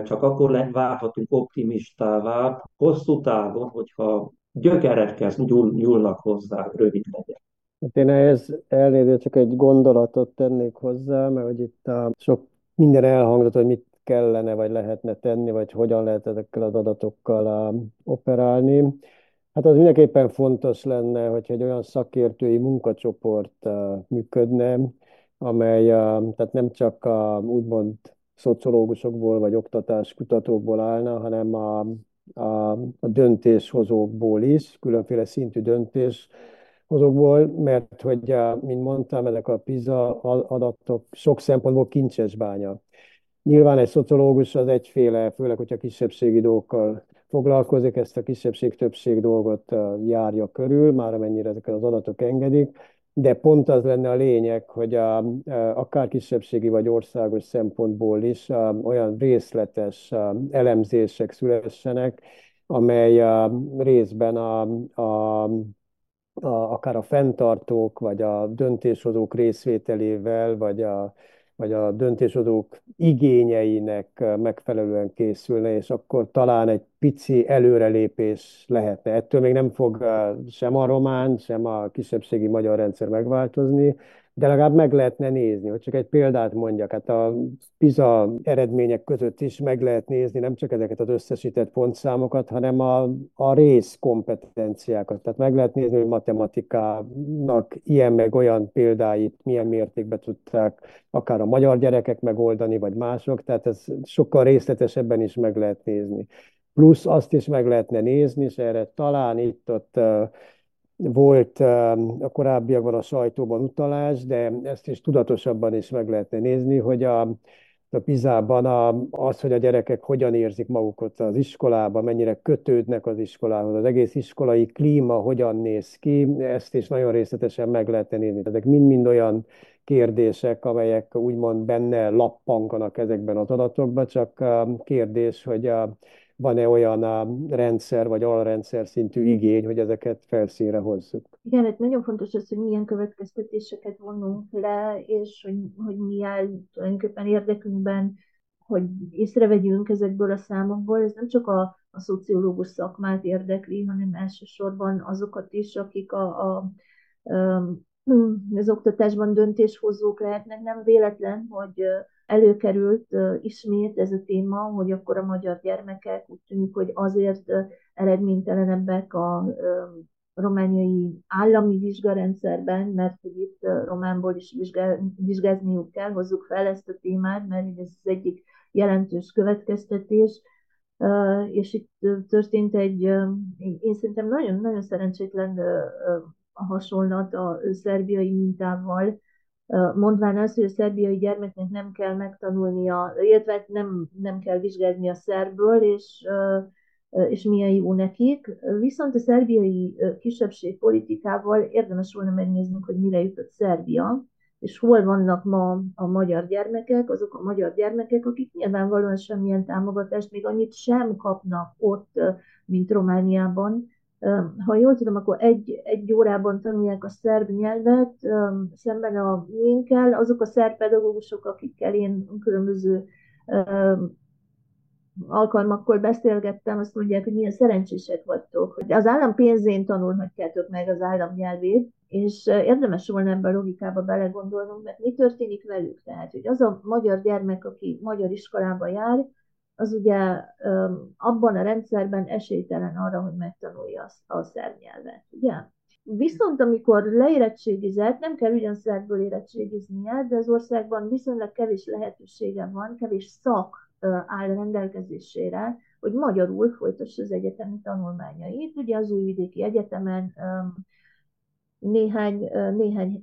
csak akkor válhatunk optimistává hosszú távon, hogyha gyökerekhez nyúl, nyúlnak hozzá, rövid legyen. Hát én ehhez elnézést csak egy gondolatot tennék hozzá, mert hogy itt a sok minden elhangzott, hogy mit kellene, vagy lehetne tenni, vagy hogyan lehet ezekkel az adatokkal operálni. Hát az mindenképpen fontos lenne, hogyha egy olyan szakértői munkacsoport működne, amely tehát nem csak a úgymond szociológusokból vagy oktatáskutatókból állna, hanem a, a, a döntéshozókból is, különféle szintű döntéshozókból, mert hogy, mint mondtam, ezek a PISA adatok sok szempontból kincses bánya. Nyilván egy szociológus az egyféle, főleg, hogyha kisebbségi dolgokkal foglalkozik, ezt a kisebbség-többség dolgot járja körül, már amennyire ezek az adatok engedik, de pont az lenne a lényeg, hogy a, a, akár kisebbségi vagy országos szempontból is a, olyan részletes a, elemzések szülessenek, amely a, részben a, a, a, akár a fenntartók, vagy a döntéshozók részvételével, vagy a, vagy a döntéshozók igényeinek megfelelően készülne, és akkor talán egy pici előrelépés lehetne. Ettől még nem fog sem a román, sem a kisebbségi magyar rendszer megváltozni, de legalább meg lehetne nézni, hogy csak egy példát mondjak, hát a PISA eredmények között is meg lehet nézni nem csak ezeket az összesített pontszámokat, hanem a, a rész kompetenciákat. Tehát meg lehet nézni, hogy matematikának ilyen meg olyan példáit milyen mértékben tudták akár a magyar gyerekek megoldani, vagy mások, tehát ez sokkal részletesebben is meg lehet nézni. Plusz azt is meg lehetne nézni, és erre talán itt-ott volt a korábbiakban a sajtóban utalás, de ezt is tudatosabban is meg lehetne nézni, hogy a, a Pizában a, az, hogy a gyerekek hogyan érzik magukat az iskolában, mennyire kötődnek az iskolához, az egész iskolai klíma hogyan néz ki, ezt is nagyon részletesen meg lehetne nézni. Ezek mind-mind olyan kérdések, amelyek úgymond benne lappanganak ezekben az adatokban, csak kérdés, hogy a van-e olyan a rendszer vagy alrendszer szintű igény, hogy ezeket felszínre hozzuk. Igen, hát nagyon fontos az, hogy milyen következtetéseket vonunk le, és hogy, hogy mi áll tulajdonképpen érdekünkben, hogy észrevegyünk ezekből a számokból. Ez nem csak a, a szociológus szakmát érdekli, hanem elsősorban azokat is, akik a, a, a az oktatásban döntéshozók lehetnek. Nem véletlen, hogy előkerült ismét ez a téma, hogy akkor a magyar gyermekek úgy tűnik, hogy azért eredménytelenebbek a romániai állami vizsgarendszerben, mert hogy itt románból is vizsgázniuk kell, hozzuk fel ezt a témát, mert ez az egyik jelentős következtetés, és itt történt egy, én szerintem nagyon-nagyon szerencsétlen hasonlat a szerbiai mintával, mondván azt, hogy a szerbiai gyermeknek nem kell megtanulnia, illetve nem, nem kell vizsgázni a szerből, és, és milyen jó nekik. Viszont a szerbiai kisebbség politikával érdemes volna megnézni, hogy mire jutott Szerbia, és hol vannak ma a magyar gyermekek, azok a magyar gyermekek, akik nyilvánvalóan semmilyen támogatást még annyit sem kapnak ott, mint Romániában, ha jól tudom, akkor egy, egy órában tanulják a szerb nyelvet, szemben a miénkkel, azok a szerb pedagógusok, akikkel én különböző alkalmakkor beszélgettem, azt mondják, hogy milyen szerencsések vagytok, az állam pénzén tanulhatjátok meg az állam nyelvét, és érdemes volna ebbe a logikába belegondolnunk, mert mi történik velük? Tehát, hogy az a magyar gyermek, aki magyar iskolába jár, az ugye abban a rendszerben esélytelen arra, hogy megtanulja a szerb nyelvet, ugye? Viszont amikor leérettségizett, nem kell ugyan szerbből érettségiznie, de az országban viszonylag kevés lehetősége van, kevés szak áll rendelkezésére, hogy magyarul folytassa az egyetemi tanulmányait. Ugye az Újvidéki Egyetemen néhány, néhány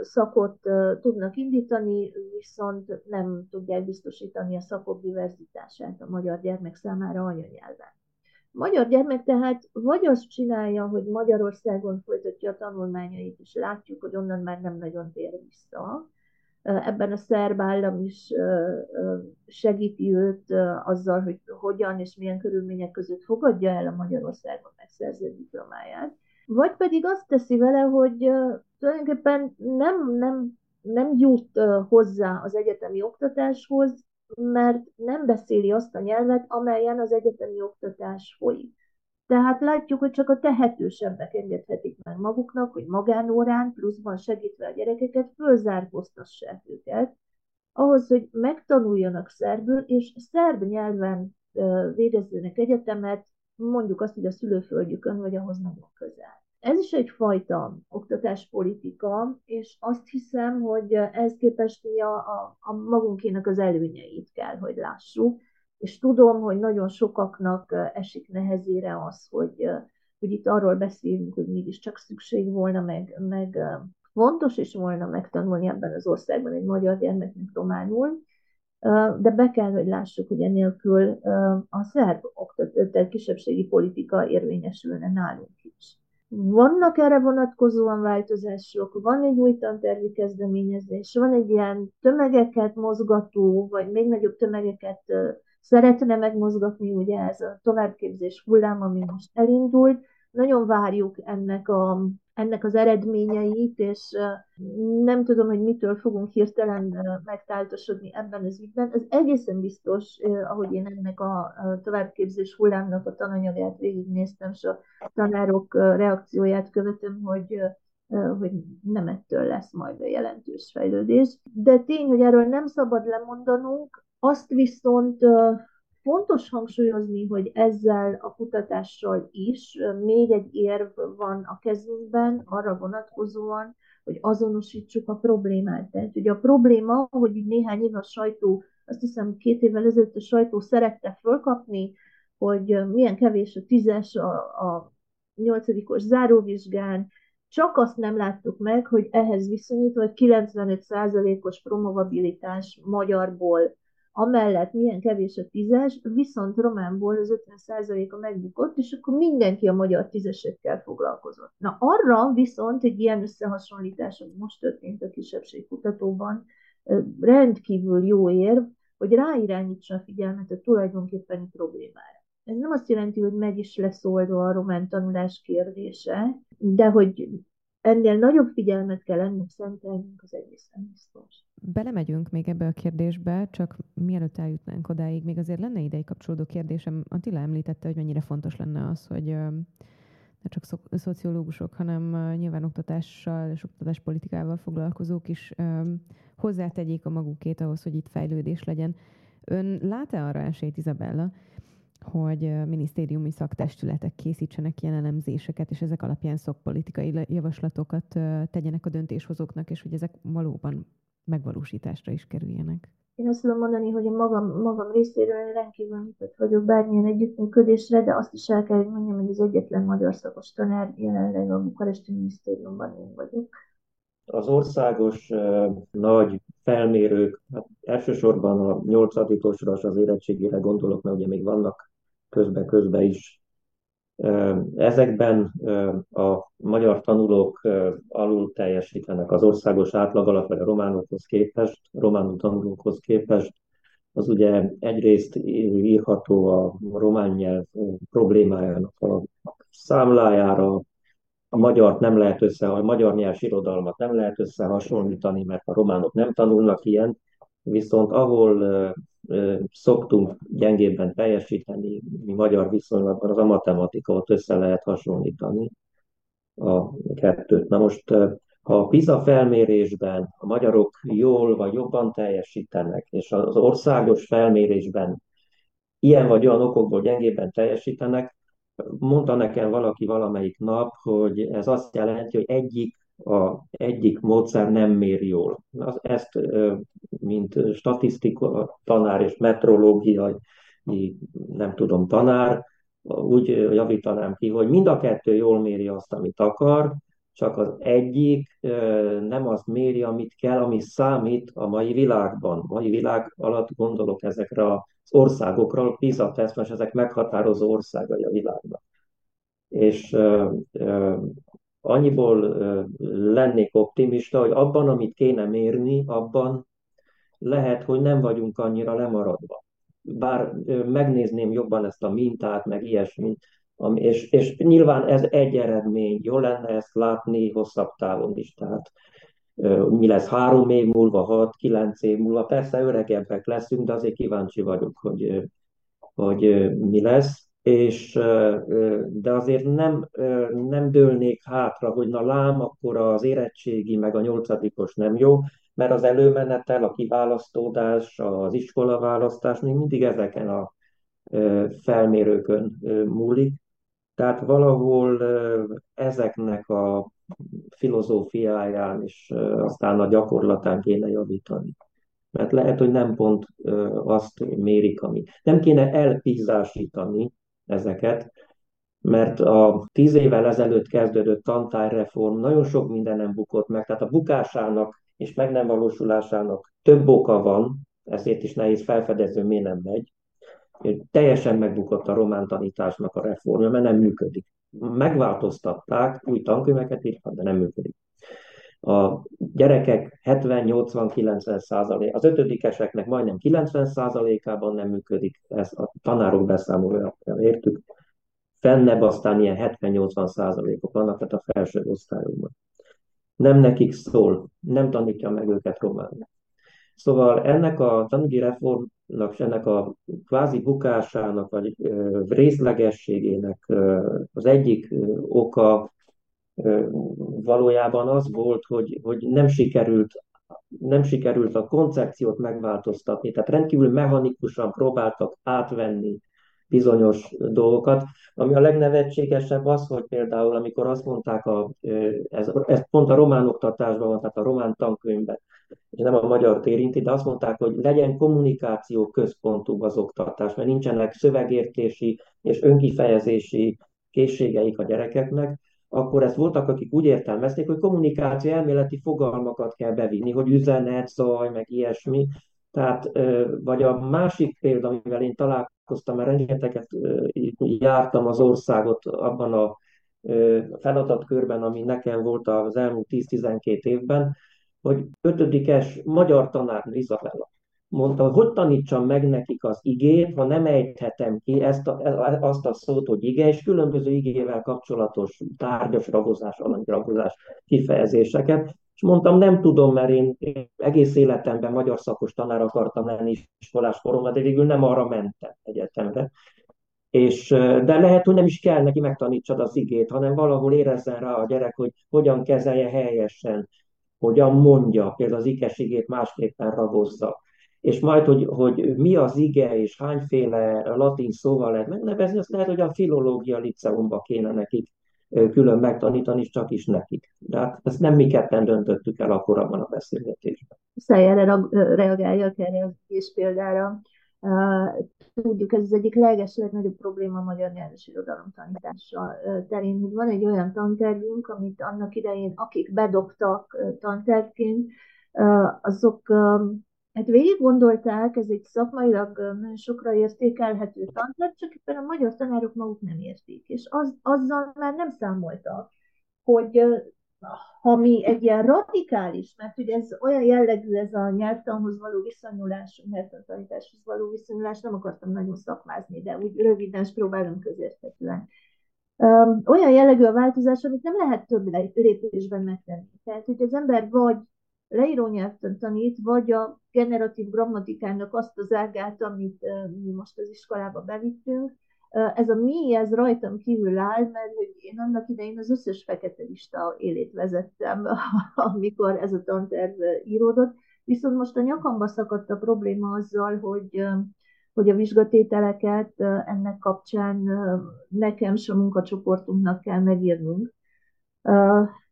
szakot tudnak indítani, viszont nem tudják biztosítani a szakok diverzitását a magyar gyermek számára anyanyelven. A magyar gyermek tehát vagy azt csinálja, hogy Magyarországon folytatja a tanulmányait, és látjuk, hogy onnan már nem nagyon tér vissza. Ebben a szerb állam is segíti őt azzal, hogy hogyan és milyen körülmények között fogadja el a Magyarországon megszerzett diplomáját vagy pedig azt teszi vele, hogy tulajdonképpen nem, nem, nem jut hozzá az egyetemi oktatáshoz, mert nem beszéli azt a nyelvet, amelyen az egyetemi oktatás folyik. Tehát látjuk, hogy csak a tehetősebbek engedhetik meg maguknak, hogy magánórán pluszban segítve a gyerekeket fölzárkóztassák őket, ahhoz, hogy megtanuljanak szerbül, és szerb nyelven végezzenek egyetemet, mondjuk azt, hogy a szülőföldjükön, vagy ahhoz nagyon közel. Ez is egyfajta oktatáspolitika, és azt hiszem, hogy ez képest mi a, a, a magunkének az előnyeit kell, hogy lássuk, és tudom, hogy nagyon sokaknak esik nehezére az, hogy, hogy itt arról beszélünk, hogy mégiscsak szükség volna, meg, meg fontos is volna megtanulni ebben az országban egy magyar gyermeknek románul, de be kell, hogy lássuk, hogy enélkül a szerb oktató, kisebbségi politika érvényesülne nálunk is. Vannak erre vonatkozóan változások, van egy új tantervi kezdeményezés, van egy ilyen tömegeket mozgató, vagy még nagyobb tömegeket szeretne megmozgatni, ugye ez a továbbképzés hullám, ami most elindult. Nagyon várjuk ennek a ennek az eredményeit, és nem tudom, hogy mitől fogunk hirtelen megtáltosodni ebben az ügyben. Ez egészen biztos, ahogy én ennek a továbbképzés hullámnak a tananyagát végignéztem, és a tanárok reakcióját követem, hogy hogy nem ettől lesz majd a jelentős fejlődés. De tény, hogy erről nem szabad lemondanunk, azt viszont Fontos hangsúlyozni, hogy ezzel a kutatással is még egy érv van a kezünkben arra vonatkozóan, hogy azonosítsuk a problémát. Tehát ugye a probléma, hogy néhány év a sajtó, azt hiszem két évvel ezelőtt a sajtó szerette fölkapni, hogy milyen kevés a tízes a, a nyolcadikos záróvizsgán, csak azt nem láttuk meg, hogy ehhez viszonyítva, hogy 95%-os promovabilitás magyarból amellett milyen kevés a tízes, viszont románból az 50%-a megbukott, és akkor mindenki a magyar tízesekkel foglalkozott. Na arra viszont egy ilyen összehasonlítás, ami most történt a kisebbségkutatóban, rendkívül jó érv, hogy ráirányítsa a figyelmet a tulajdonképpeni problémára. Ez nem azt jelenti, hogy meg is lesz oldva a román tanulás kérdése, de hogy ennél nagyobb figyelmet kell ennek szentelnünk, az egészen biztos. Belemegyünk még ebbe a kérdésbe, csak mielőtt eljutnánk odáig, még azért lenne idei kapcsolódó kérdésem. Attila említette, hogy mennyire fontos lenne az, hogy csak szociológusok, hanem nyilván oktatással és oktatáspolitikával foglalkozók is hozzátegyék a magukét ahhoz, hogy itt fejlődés legyen. Ön lát-e arra esélyt, Izabella, hogy minisztériumi szaktestületek készítsenek ilyen elemzéseket, és ezek alapján szakpolitikai javaslatokat tegyenek a döntéshozóknak, és hogy ezek valóban megvalósításra is kerüljenek? Én azt tudom mondani, hogy a magam, magam részéről rendkívül nyitott vagyok bármilyen együttműködésre, de azt is el kell, hogy mondjam, hogy az egyetlen magyar szakos tanár jelenleg a Bukaresti Minisztériumban én vagyok. Az országos nagy felmérők, hát elsősorban a nyolcadikosra és az érettségére gondolok, mert ugye még vannak közbe-közbe is. Ezekben a magyar tanulók alul teljesítenek az országos átlag alatt, vagy a románokhoz képest, románul tanulókhoz képest. Az ugye egyrészt írható a román nyelv problémájának a számlájára, a magyar nem lehet össze, a magyar nyelv irodalmat nem lehet összehasonlítani, mert a románok nem tanulnak ilyen, viszont ahol ö, szoktunk gyengébben teljesíteni, mi magyar viszonylatban, az a matematika, ott össze lehet hasonlítani a kettőt. Na most, ha a PISA felmérésben a magyarok jól vagy jobban teljesítenek, és az országos felmérésben ilyen vagy olyan okokból gyengébben teljesítenek, mondta nekem valaki valamelyik nap, hogy ez azt jelenti, hogy egyik, a, egyik módszer nem mér jól. Ezt, mint statisztika tanár és metrológiai, nem tudom, tanár, úgy javítanám ki, hogy mind a kettő jól méri azt, amit akar, csak az egyik nem azt méri, amit kell, ami számít a mai világban. A mai világ alatt gondolok ezekre az országokra, PISA tesz, mert ezek meghatározó országai a világban. És uh, uh, annyiból uh, lennék optimista, hogy abban, amit kéne mérni, abban lehet, hogy nem vagyunk annyira lemaradva. Bár megnézném jobban ezt a mintát, meg ilyesmit, és, és nyilván ez egy eredmény, jó lenne ezt látni hosszabb távon is, tehát mi lesz három év múlva, hat, kilenc év múlva, persze öregebbek leszünk, de azért kíváncsi vagyok, hogy, hogy mi lesz, és, de azért nem, nem dőlnék hátra, hogy na lám, akkor az érettségi meg a nyolcadikos nem jó, mert az előmenetel, a kiválasztódás, az iskolaválasztás még mindig ezeken a felmérőkön múlik. Tehát valahol ezeknek a filozófiáján és aztán a gyakorlatán kéne javítani. Mert lehet, hogy nem pont azt mérik, ami. Nem kéne elpízásítani ezeket, mert a tíz évvel ezelőtt kezdődött tantárreform nagyon sok mindenem bukott meg, tehát a bukásának és meg nem valósulásának több oka van, ezért is nehéz felfedező, miért nem megy. Teljesen megbukott a román tanításnak a reformja, mert nem működik. Megváltoztatták, új tankönyveket írtak, de nem működik. A gyerekek 70-80-90 százalék, az ötödikeseknek majdnem 90 százalékában nem működik, ez a tanárok beszámolója, értük. Fennebb aztán ilyen 70-80 százalékok vannak, tehát a felső osztályokban. Nem nekik szól, nem tanítja meg őket románul. Szóval ennek a tanügyi reformnak, és ennek a kvázi bukásának, vagy részlegességének az egyik oka valójában az volt, hogy, hogy nem sikerült nem sikerült a koncepciót megváltoztatni, tehát rendkívül mechanikusan próbáltak átvenni bizonyos dolgokat. Ami a legnevetségesebb az, hogy például amikor azt mondták, a, ez, ez pont a román oktatásban van, tehát a román tankönyvben, és nem a magyar érinti, de azt mondták, hogy legyen kommunikáció központú az oktatás, mert nincsenek szövegértési és önkifejezési készségeik a gyerekeknek, akkor ezt voltak, akik úgy értelmezték, hogy kommunikáció elméleti fogalmakat kell bevinni, hogy üzenet, zaj, meg ilyesmi. Tehát, vagy a másik példa, amivel én találkoztam, mert rengeteget jártam az országot abban a feladatkörben, ami nekem volt az elmúlt 10-12 évben, hogy ötödikes magyar tanár Izabella mondta, hogy hogy tanítsam meg nekik az igét, ha nem ejthetem ki ezt a, azt a szót, hogy ige, és különböző igével kapcsolatos tárgyas ragozás, alanyragozás kifejezéseket. És mondtam, nem tudom, mert én, én egész életemben magyar szakos tanár akartam lenni iskolás koromban, de végül nem arra mentem egyetemre. És, de lehet, hogy nem is kell neki megtanítsad az igét, hanem valahol érezzen rá a gyerek, hogy hogyan kezelje helyesen, hogyan mondja, például az ikesigét másképpen ragozza. És majd, hogy, hogy mi az ige, és hányféle latin szóval lehet megnevezni, azt lehet, hogy a filológia liceumba kéne nekik külön megtanítani, csak is nekik. De hát ezt nem mi ketten döntöttük el akkor abban a beszélgetésben. Szájára reagáljak erre az is példára. Tudjuk, ez az egyik leges, legnagyobb probléma a magyar nyelv és irodalom tanítása terén, hogy van egy olyan tantervünk, amit annak idején, akik bedobtak tantervként, azok hát végig gondolták, ez egy szakmailag nagyon sokra értékelhető tanterv, csak éppen a magyar tanárok maguk nem érték, és az, azzal már nem számoltak, hogy ha mi egy ilyen radikális, mert ugye ez olyan jellegű ez a nyelvtanhoz való viszonyulás, nyelvtanításhoz való viszonyulás, nem akartam nagyon szakmázni, de úgy röviden és próbálom közérthetően. Olyan jellegű a változás, amit nem lehet több lépésben megtenni. Tehát, hogy az ember vagy leíró nyelvtan tanít, vagy a generatív grammatikának azt az ágát, amit mi most az iskolába bevittünk, ez a mi, ez rajtam kívül áll, mert hogy én annak idején az összes fekete lista élét vezettem, [laughs] amikor ez a tanterv íródott, viszont most a nyakamba szakadt a probléma azzal, hogy, hogy a vizsgatételeket ennek kapcsán nekem és a munkacsoportunknak kell megírnunk.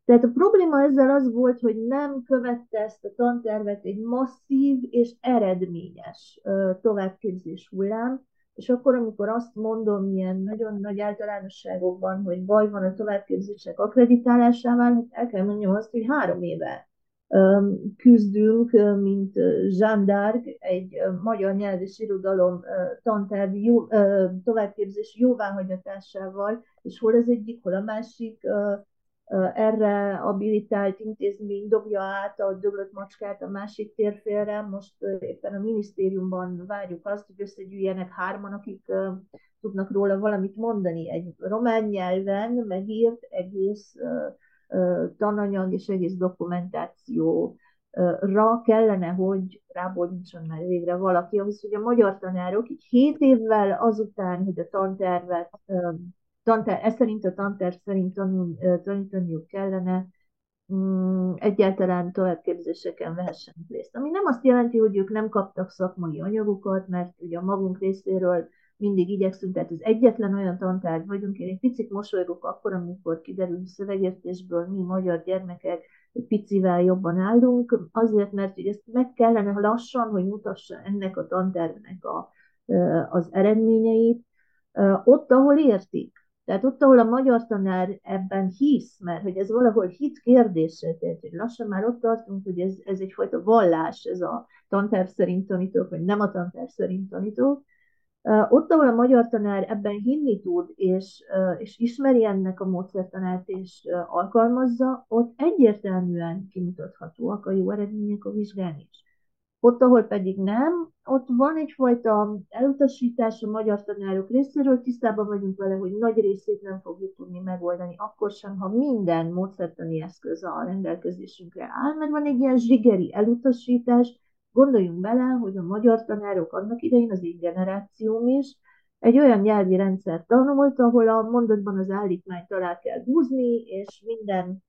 Tehát a probléma ezzel az volt, hogy nem követte ezt a tantervet egy masszív és eredményes továbbképzés hullám, és akkor, amikor azt mondom ilyen nagyon nagy általánosságokban, hogy baj van a továbbképzések akreditálásával, hát el kell mondjam azt, hogy három éve küzdünk, mint Jean d'Arc, egy magyar nyelv és irodalom tanterv jó, továbbképzés jóváhagyatásával, és hol az egyik, hol a másik erre abilitált intézmény dobja át a döglött macskát a másik térfélre. Most éppen a minisztériumban várjuk azt, hogy összegyűjjenek hárman, akik tudnak róla valamit mondani. Egy román nyelven megírt egész tananyag és egész dokumentáció ra kellene, hogy rábódítson már végre valaki, ahhoz, hogy a magyar tanárok így hét évvel azután, hogy a tantervet tanter, ez szerint a tanterv szerint tanul, tanítaniuk kellene, mm, egyáltalán továbbképzéseken vehessenek részt. Ami nem azt jelenti, hogy ők nem kaptak szakmai anyagokat, mert ugye a magunk részéről mindig igyekszünk, tehát az egyetlen olyan tantárgy vagyunk, én egy picit mosolygok akkor, amikor kiderül szövegértésből mi magyar gyermekek egy picivel jobban állunk, azért, mert hogy ezt meg kellene lassan, hogy mutassa ennek a tantervnek a, az eredményeit, ott, ahol értik. Tehát ott, ahol a magyar tanár ebben hisz, mert hogy ez valahol hit kérdése, tehát hogy lassan már ott tartunk, hogy ez, ez egyfajta vallás, ez a tanterv szerint tanítók, vagy nem a tanterv szerint tanítók, ott, ahol a magyar tanár ebben hinni tud, és, és ismeri ennek a módszertanát, és alkalmazza, ott egyértelműen kimutathatóak a jó eredmények a vizsgán is. Ott, ahol pedig nem, ott van egyfajta elutasítás a magyar tanárok részéről, tisztában vagyunk vele, hogy nagy részét nem fogjuk tudni megoldani, akkor sem, ha minden módszertani eszköz a rendelkezésünkre áll, mert van egy ilyen zsigeri elutasítás, gondoljunk bele, hogy a magyar tanárok annak idején, az így generációm is, egy olyan nyelvi rendszer tanult, ahol a mondatban az állítmányt alá kell húzni, és minden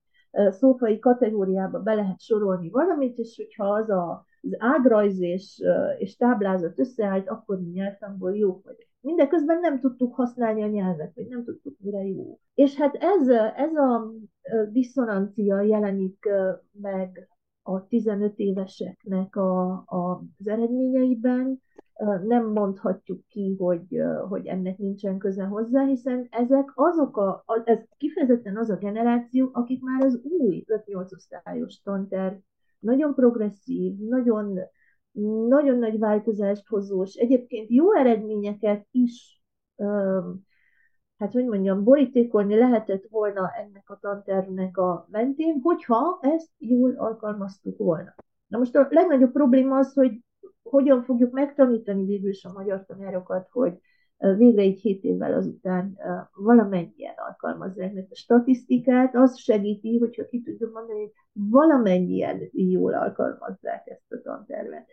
szófai kategóriába be lehet sorolni valamit, és hogyha az a az ágrajz és, és táblázat összeállt, akkor mi nyelvtanból jók vagyunk. Mindeközben nem tudtuk használni a nyelvet, vagy nem tudtuk, mire jó. És hát ez, ez a diszonancia jelenik meg a 15 éveseknek a, a, az eredményeiben, nem mondhatjuk ki, hogy, hogy ennek nincsen köze hozzá, hiszen ezek azok a, ez kifejezetten az a generáció, akik már az új 5-8 osztályos tanterv nagyon progresszív, nagyon, nagyon nagy változást hozó, és egyébként jó eredményeket is, hát hogy mondjam, borítékolni lehetett volna ennek a tantervnek a mentén, hogyha ezt jól alkalmaztuk volna. Na most a legnagyobb probléma az, hogy hogyan fogjuk megtanítani végül is a magyar tanárokat, hogy végre egy hét évvel azután valamennyien alkalmazzák, mert a statisztikát az segíti, hogyha ki tudjuk mondani, hogy valamennyien jól alkalmazzák ezt a tantervet.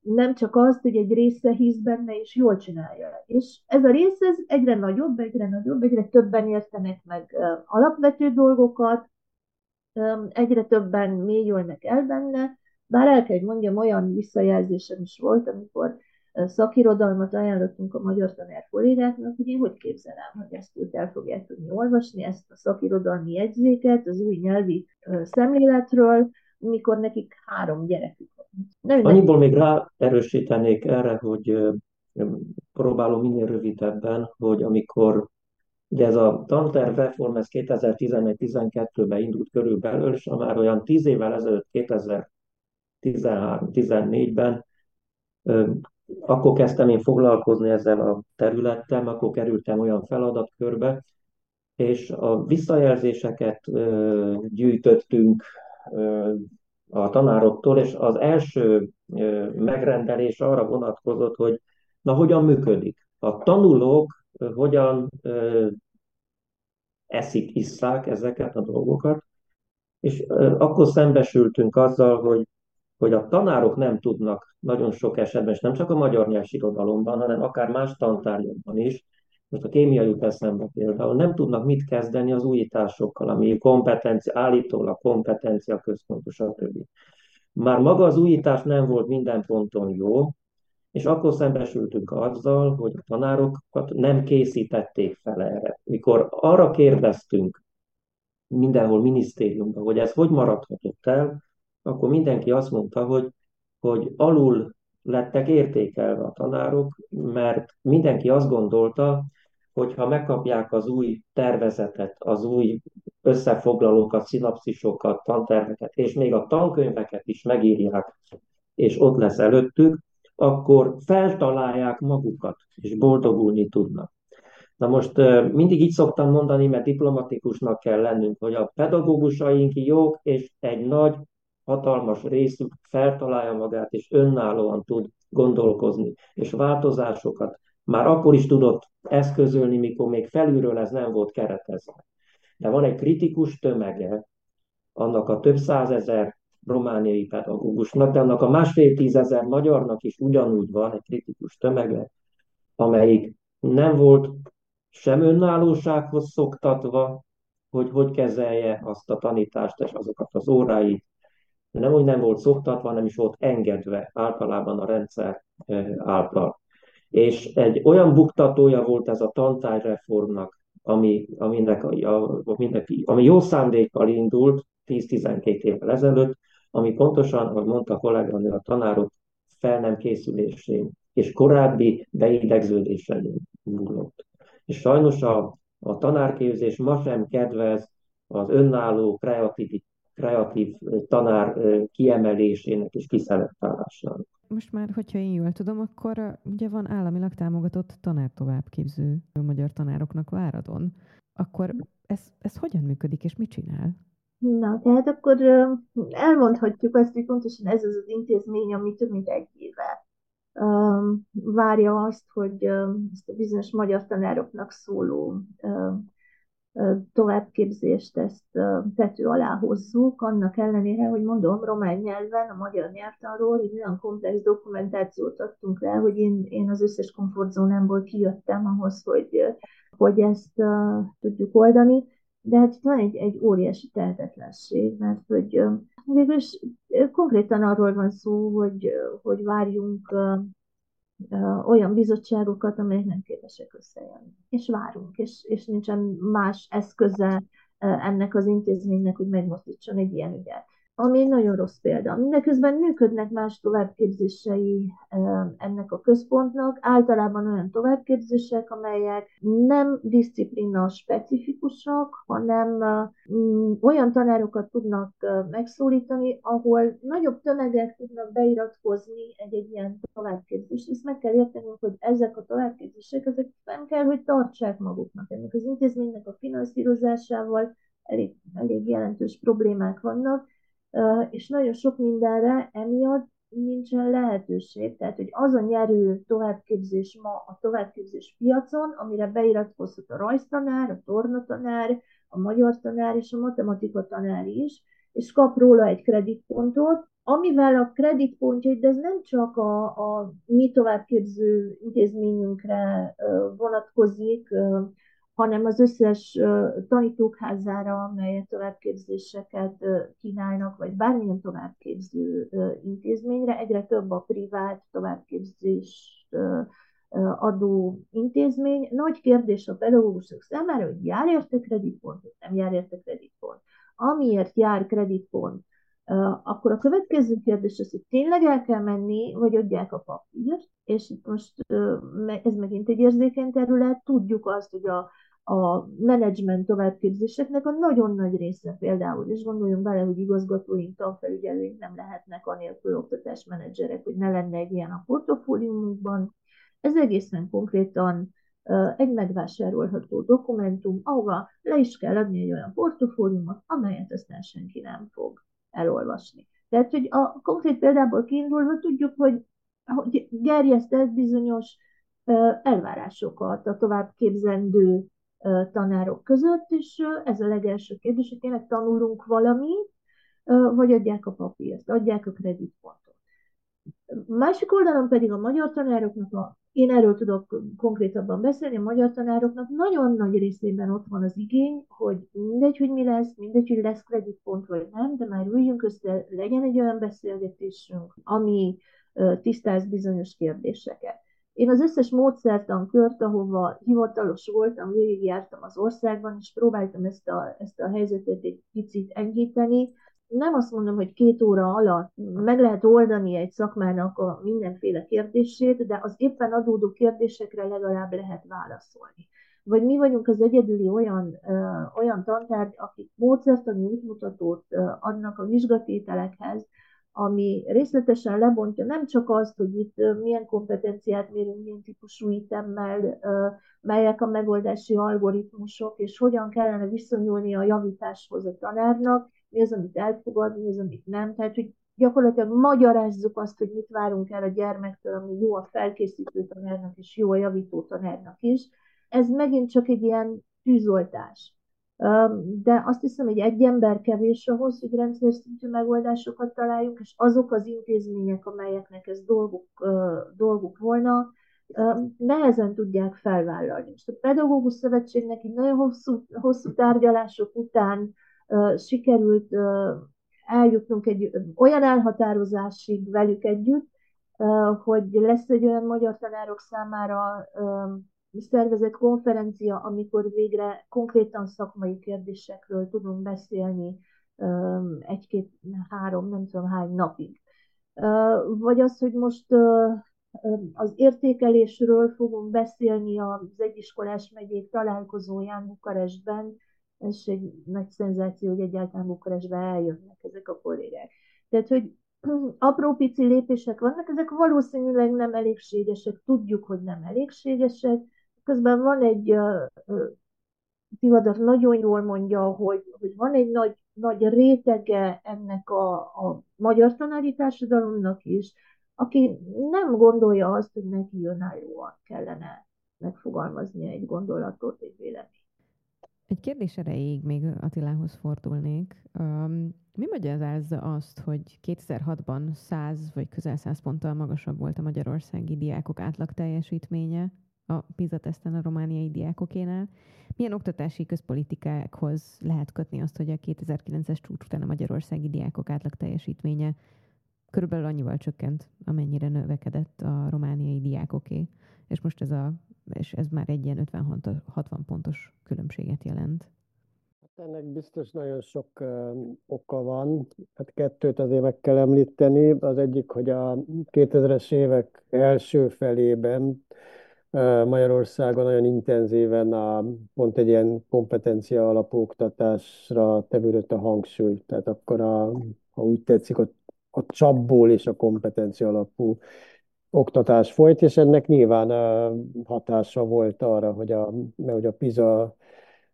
nem csak azt, hogy egy része hisz benne, és jól csinálja. És ez a rész ez egyre nagyobb, egyre nagyobb, egyre többen értenek meg alapvető dolgokat, egyre többen mélyülnek el benne, bár el kell, mondjam, olyan visszajelzésem is volt, amikor szakirodalmat ajánlottunk a magyar tanár kollégáknak, hogy én hogy képzelem, hogy ezt ők el fogják tudni olvasni, ezt a szakirodalmi jegyzéket az új nyelvi szemléletről, mikor nekik három gyerekük van. Annyiból még rá erősítenék erre, hogy próbálom minél rövidebben, hogy amikor Ugye ez a tanterv reform, ez 2011-12-ben indult körülbelül, és már olyan 10 évvel ezelőtt, 2013-14-ben akkor kezdtem én foglalkozni ezzel a területtel, akkor kerültem olyan feladatkörbe, és a visszajelzéseket gyűjtöttünk a tanároktól, és az első megrendelés arra vonatkozott, hogy na hogyan működik. A tanulók hogyan eszik, isszák ezeket a dolgokat, és akkor szembesültünk azzal, hogy hogy a tanárok nem tudnak nagyon sok esetben, és nem csak a magyar nyelvsirodalomban, hanem akár más tantárgyakban is, most a kémia jut eszembe például, nem tudnak mit kezdeni az újításokkal, ami kompetencia, állítólag kompetencia központos, stb. Már maga az újítás nem volt minden ponton jó, és akkor szembesültünk azzal, hogy a tanárokat nem készítették fel erre. Mikor arra kérdeztünk mindenhol minisztériumban, hogy ez hogy maradhatott el, akkor mindenki azt mondta, hogy, hogy alul lettek értékelve a tanárok, mert mindenki azt gondolta, hogy ha megkapják az új tervezetet, az új összefoglalókat, szinapszisokat, tanterveket, és még a tankönyveket is megírják, és ott lesz előttük, akkor feltalálják magukat, és boldogulni tudnak. Na most mindig így szoktam mondani, mert diplomatikusnak kell lennünk, hogy a pedagógusaink jók, és egy nagy hatalmas részük feltalálja magát, és önállóan tud gondolkozni, és változásokat már akkor is tudott eszközölni, mikor még felülről ez nem volt keretezve. De van egy kritikus tömege annak a több százezer romániai pedagógusnak, de annak a másfél tízezer magyarnak is ugyanúgy van egy kritikus tömege, amelyik nem volt sem önállósághoz szoktatva, hogy hogy kezelje azt a tanítást és azokat az óráit, nem úgy nem volt szoktatva, nem is volt engedve általában a rendszer által. És egy olyan buktatója volt ez a tantárreformnak, ami, aminek, a, mindenki, ami jó szándékkal indult 10-12 évvel ezelőtt, ami pontosan, ahogy mondta a kolléganő, a tanárok fel nem készülésén és korábbi beidegződésen múlott. És sajnos a, a tanárképzés ma sem kedvez az önálló kreativitás kreatív tanár kiemelésének és kiszelektálásnak. Most már, hogyha én jól tudom, akkor ugye van államilag támogatott tanár továbbképző magyar tanároknak Váradon. Akkor ez, ez hogyan működik, és mit csinál? Na, tehát akkor elmondhatjuk azt, hogy pontosan ez az az intézmény, ami több mint egy éve várja azt, hogy ezt a bizonyos magyar tanároknak szóló továbbképzést ezt tető alá hozzuk, annak ellenére, hogy mondom, román nyelven, a magyar nyelvtanról egy olyan komplex dokumentációt adtunk le, hogy én, én az összes komfortzónámból kijöttem ahhoz, hogy, hogy ezt uh, tudjuk oldani. De hát itt van egy, egy óriási tehetetlenség, mert hogy végülis konkrétan arról van szó, hogy, hogy várjunk olyan bizottságokat, amelyek nem képesek összejönni. És várunk, és, és nincsen más eszköze ennek az intézménynek, hogy megmozdítson egy ilyen ügyet ami egy nagyon rossz példa. Mindeközben működnek más továbbképzései ennek a központnak, általában olyan továbbképzések, amelyek nem disziplina specifikusak, hanem olyan tanárokat tudnak megszólítani, ahol nagyobb tömegek tudnak beiratkozni egy-egy ilyen továbbképzést. Ezt meg kell értenünk, hogy ezek a továbbképzések, ezek nem kell, hogy tartsák maguknak. Ennek az intézménynek a finanszírozásával elég, elég jelentős problémák vannak, és nagyon sok mindenre emiatt nincsen lehetőség. Tehát, hogy az a nyerő továbbképzés ma a továbbképzés piacon, amire beiratkozhat a rajztanár, a tornatanár, a magyar tanár és a matematika tanár is, és kap róla egy kreditpontot, amivel a kreditpontjait, de ez nem csak a, a mi továbbképző intézményünkre vonatkozik, hanem az összes tanítókházára, amelyek továbbképzéseket kínálnak, vagy bármilyen továbbképző intézményre. Egyre több a privát továbbképzést adó intézmény. Nagy kérdés a pedagógusok számára, hogy jár érte vagy nem jár érte kreditpont. Amiért jár kreditpont, akkor a következő kérdés az, hogy tényleg el kell menni, vagy adják a papírt, és most ez megint egy érzékeny terület, tudjuk azt, hogy a, a menedzsment továbbképzéseknek a nagyon nagy része például, és gondoljunk bele, hogy igazgatóink, tanfelügyelőink nem lehetnek anélkül oktatásmenedzserek, hogy ne lenne egy ilyen a portofóliumunkban. Ez egészen konkrétan egy megvásárolható dokumentum, ahova le is kell adni egy olyan portofóliumot, amelyet aztán senki nem fog elolvasni. Tehát, hogy a konkrét példából kiindulva tudjuk, hogy, hogy gerjesztett bizonyos elvárásokat a továbbképzendő tanárok között, és ez a legelső kérdés, hogy tényleg tanulunk valamit, vagy adják a papírt, adják a kreditpontot. Másik oldalon pedig a magyar tanároknak, a, én erről tudok konkrétabban beszélni, a magyar tanároknak nagyon nagy részében ott van az igény, hogy mindegy, hogy mi lesz, mindegy, hogy lesz kreditpont vagy nem, de már üljünk össze, legyen egy olyan beszélgetésünk, ami tisztáz bizonyos kérdéseket. Én az összes módszertan kört, ahova hivatalos voltam, végigjártam az országban, és próbáltam ezt a, ezt a helyzetet egy picit enyhíteni. Nem azt mondom, hogy két óra alatt meg lehet oldani egy szakmának a mindenféle kérdését, de az éppen adódó kérdésekre legalább lehet válaszolni. Vagy mi vagyunk az egyedüli olyan, ö, olyan tantárgy, akik módszertani útmutatót ö, adnak a vizsgatételekhez, ami részletesen lebontja nem csak azt, hogy itt milyen kompetenciát mérünk, milyen típusú itemmel, melyek a megoldási algoritmusok, és hogyan kellene viszonyulni a javításhoz a tanárnak, mi az, amit elfogad, mi az, amit nem. Tehát, hogy gyakorlatilag magyarázzuk azt, hogy mit várunk el a gyermektől, ami jó a felkészítő tanárnak, és jó a javító tanárnak is. Ez megint csak egy ilyen tűzoltás de azt hiszem, hogy egy ember kevés ahhoz, hogy rendszer szintű megoldásokat találjunk, és azok az intézmények, amelyeknek ez dolguk, dolguk volna, nehezen tudják felvállalni. Most a Pedagógus Szövetségnek egy nagyon hosszú, hosszú tárgyalások után sikerült eljutnunk egy olyan elhatározásig velük együtt, hogy lesz egy olyan magyar tanárok számára szervezett konferencia, amikor végre konkrétan szakmai kérdésekről tudunk beszélni egy-két, három, nem tudom hány napig. Vagy az, hogy most az értékelésről fogunk beszélni az egyiskolás megyék találkozóján Bukarestben, ez egy nagy szenzáció, hogy egyáltalán Bukarestbe eljönnek ezek a kollégák. Tehát, hogy [clears throat] apró pici lépések vannak, ezek valószínűleg nem elégségesek, tudjuk, hogy nem elégségesek, Közben van egy Tivadat nagyon jól mondja, hogy, hogy van egy nagy, nagy rétege ennek a, a magyar tanári társadalomnak is, aki nem gondolja azt, hogy neki önállóan kellene megfogalmazni egy gondolatot, egy véleményt. Egy kérdés erejéig még Attilához fordulnék. Um, mi magyarázza azt, hogy 2006-ban 100 vagy közel 100 ponttal magasabb volt a magyarországi diákok átlag teljesítménye, a PISA a romániai diákokénál. Milyen oktatási közpolitikákhoz lehet kötni azt, hogy a 2009-es csúcs után a magyarországi diákok átlag teljesítménye körülbelül annyival csökkent, amennyire növekedett a romániai diákoké, és most ez, a, és ez már egy ilyen 50-60 pontos különbséget jelent. Hát ennek biztos nagyon sok oka van. Hát kettőt azért meg kell említeni. Az egyik, hogy a 2000-es évek első felében Magyarországon nagyon intenzíven a, pont egy ilyen kompetencia alapú oktatásra tevődött a hangsúly. Tehát akkor, a, ha úgy tetszik, a, a csapból és a kompetencia alapú oktatás folyt, és ennek nyilván hatása volt arra, hogy a, hogy a PISA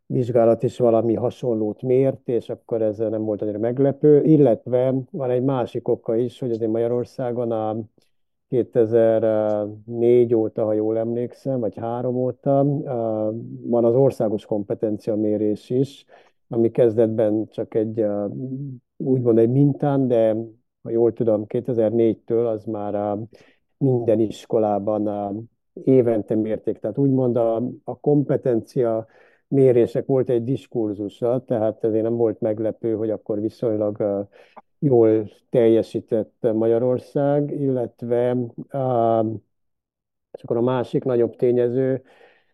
vizsgálat is valami hasonlót mért, és akkor ez nem volt annyira meglepő, illetve van egy másik oka is, hogy azért Magyarországon a 2004 óta, ha jól emlékszem, vagy három óta van az országos kompetencia mérés is, ami kezdetben csak egy úgymond egy mintán, de ha jól tudom, 2004-től az már minden iskolában évente mérték. Tehát úgymond a, a kompetencia mérések volt egy diskurzusa, tehát ezért nem volt meglepő, hogy akkor viszonylag jól teljesített Magyarország, illetve és akkor a másik nagyobb tényező,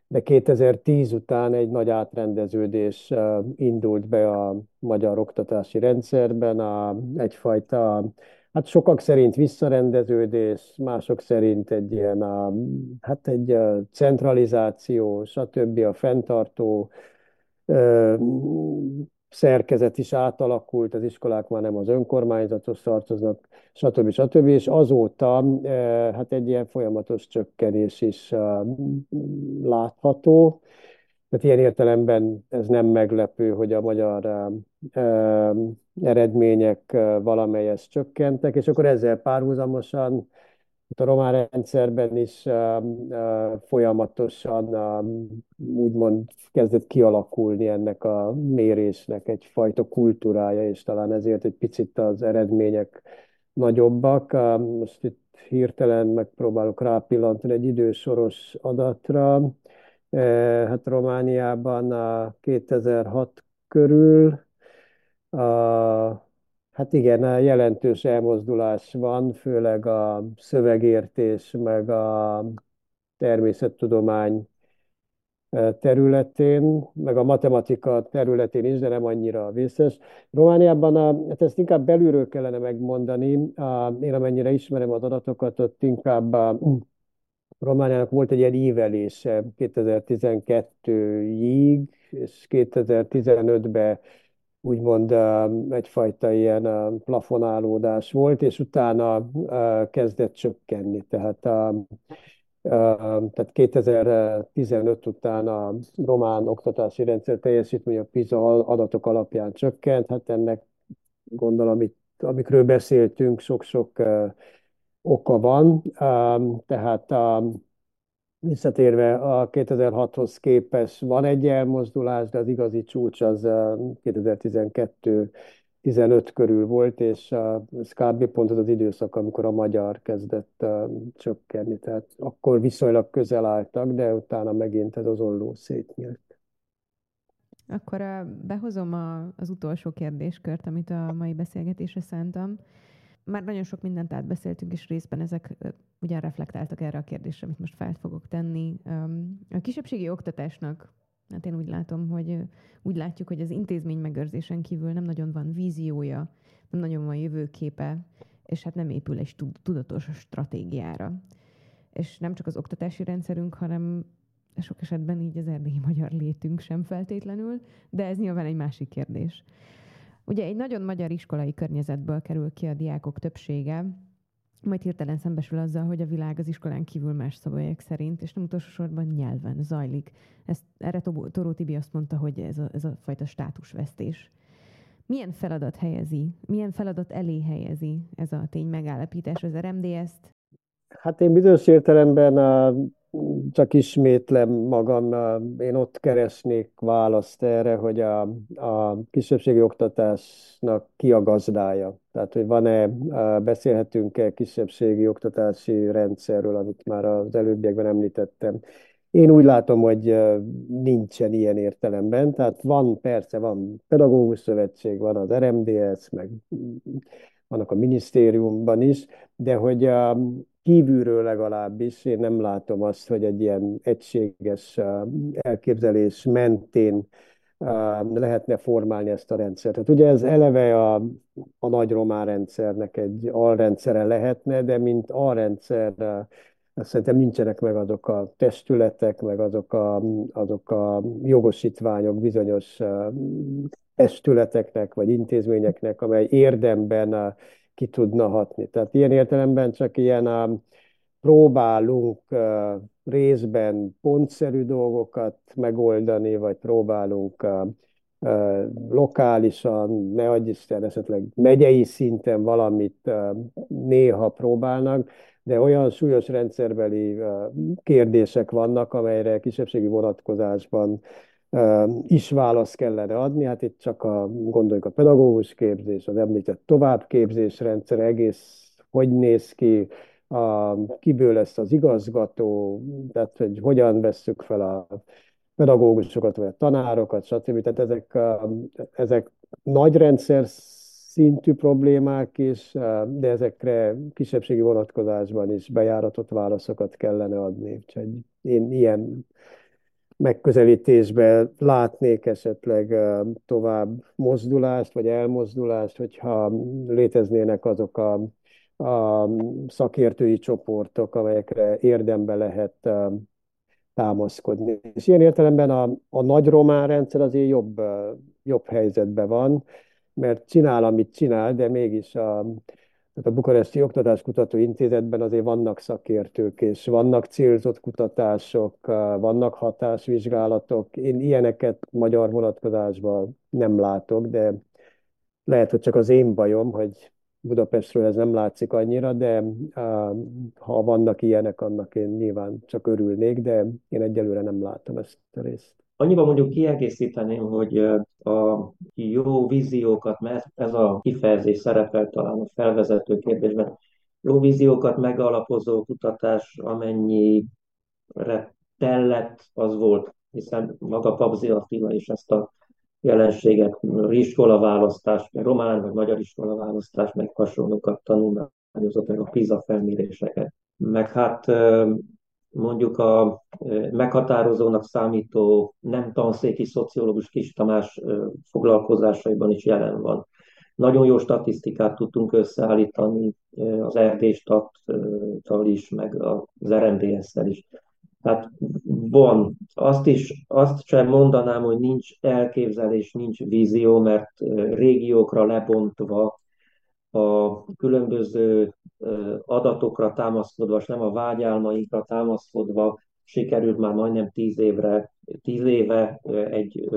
de 2010 után egy nagy átrendeződés indult be a magyar oktatási rendszerben, a, egyfajta, hát sokak szerint visszarendeződés, mások szerint egy ilyen, a, hát egy centralizáció, stb. a fenntartó szerkezet is átalakult, az iskolák már nem az önkormányzatos tartoznak, stb. stb. És azóta eh, hát egy ilyen folyamatos csökkenés is eh, látható. Tehát ilyen értelemben ez nem meglepő, hogy a magyar eh, eredmények valamelyes csökkentek, és akkor ezzel párhuzamosan a román rendszerben is folyamatosan úgymond kezdett kialakulni ennek a mérésnek egyfajta kultúrája, és talán ezért egy picit az eredmények nagyobbak. Most itt hirtelen megpróbálok rápillantani egy idősoros adatra. Hát Romániában a 2006 körül a Hát igen, jelentős elmozdulás van, főleg a szövegértés, meg a természettudomány területén, meg a matematika területén is, de nem annyira vészes. Romániában, a, hát ezt inkább belülről kellene megmondani, a, én amennyire ismerem az adatokat, ott inkább a, Romániának volt egy ilyen ívelése 2012-ig, és 2015-ben úgymond egyfajta ilyen plafonálódás volt, és utána kezdett csökkenni. Tehát, tehát 2015 után a román oktatási rendszer teljesítmény a PISA adatok alapján csökkent, hát ennek gondolom itt, amikről beszéltünk, sok-sok oka van. Tehát Visszatérve a 2006-hoz képest van egy elmozdulás, de az igazi csúcs az 2012 15 körül volt, és ez kb. pont az az időszak, amikor a magyar kezdett csökkenni. Tehát akkor viszonylag közel álltak, de utána megint ez az olló szétnyílt. Akkor behozom a, az utolsó kérdéskört, amit a mai beszélgetésre szántam már nagyon sok mindent átbeszéltünk, és részben ezek ugyan reflektáltak erre a kérdésre, amit most fel fogok tenni. A kisebbségi oktatásnak, hát én úgy látom, hogy úgy látjuk, hogy az intézmény megőrzésen kívül nem nagyon van víziója, nem nagyon van jövőképe, és hát nem épül egy tudatos stratégiára. És nem csak az oktatási rendszerünk, hanem sok esetben így az erdélyi magyar létünk sem feltétlenül, de ez nyilván egy másik kérdés. Ugye egy nagyon magyar iskolai környezetből kerül ki a diákok többsége, majd hirtelen szembesül azzal, hogy a világ az iskolán kívül más szabályok szerint, és nem utolsó sorban nyelven zajlik. Ezt, erre Toró Tibi azt mondta, hogy ez a, ez a fajta státusvesztés. Milyen feladat helyezi, milyen feladat elé helyezi ez a tény megállapítás az RMDS-t? Hát én bizonyos értelemben a csak ismétlem magam, én ott keresnék választ erre, hogy a, a kisebbségi oktatásnak ki a gazdája. Tehát, hogy van-e, beszélhetünk-e kisebbségi oktatási rendszerről, amit már az előbbiekben említettem. Én úgy látom, hogy nincsen ilyen értelemben, tehát van, persze van pedagógus szövetség, van az RMDS, meg vannak a minisztériumban is, de hogy kívülről legalábbis én nem látom azt, hogy egy ilyen egységes elképzelés mentén lehetne formálni ezt a rendszert. Tehát ugye ez eleve a, a nagy román rendszernek egy alrendszere lehetne, de mint alrendszer szerintem nincsenek meg azok a testületek, meg azok a, azok a jogosítványok bizonyos testületeknek vagy intézményeknek, amely érdemben ki tudna hatni. Tehát ilyen értelemben csak ilyen próbálunk részben pontszerű dolgokat megoldani, vagy próbálunk lokálisan, ne adj Isten, esetleg megyei szinten valamit néha próbálnak, de olyan súlyos rendszerbeli kérdések vannak, amelyre kisebbségi vonatkozásban is választ kellene adni. Hát itt csak a, gondoljuk a pedagógus képzés, az említett továbbképzés rendszer egész hogy néz ki, a, kiből lesz az igazgató, tehát hogy hogyan vesszük fel a pedagógusokat, vagy a tanárokat, stb. Tehát ezek, ezek nagy rendszer szintű problémák is, de ezekre kisebbségi vonatkozásban is bejáratott válaszokat kellene adni. Úgyhogy én ilyen megközelítésben látnék esetleg tovább mozdulást, vagy elmozdulást, hogyha léteznének azok a, a szakértői csoportok, amelyekre érdembe lehet támaszkodni. És ilyen értelemben a, a nagy román rendszer azért jobb, jobb helyzetben van, mert csinál, amit csinál, de mégis a, a Bukaresti Oktatáskutató Intézetben azért vannak szakértők, és vannak célzott kutatások, vannak hatásvizsgálatok. Én ilyeneket magyar vonatkozásban nem látok, de lehet, hogy csak az én bajom, hogy Budapestről ez nem látszik annyira, de ha vannak ilyenek, annak én nyilván csak örülnék, de én egyelőre nem látom ezt a részt. Annyiban mondjuk kiegészíteném, hogy a jó víziókat, mert ez a kifejezés szerepel talán a felvezető kérdésben, jó víziókat megalapozó kutatás, amennyire tellett, az volt, hiszen maga Pabzi Attila is ezt a jelenséget, iskola választás, meg román vagy magyar iskola választás, meg hasonlókat tanulmányozott, meg a PISA felméréseket. Meg hát mondjuk a meghatározónak számító nem tanszéki szociológus Kis Tamás foglalkozásaiban is jelen van. Nagyon jó statisztikát tudtunk összeállítani az Erdéstattal is, meg az RMDS-szel is. Tehát van. Azt is, azt sem mondanám, hogy nincs elképzelés, nincs vízió, mert régiókra lebontva a különböző adatokra támaszkodva, és nem a vágyálmainkra támaszkodva sikerült már majdnem tíz évre, tíz éve egy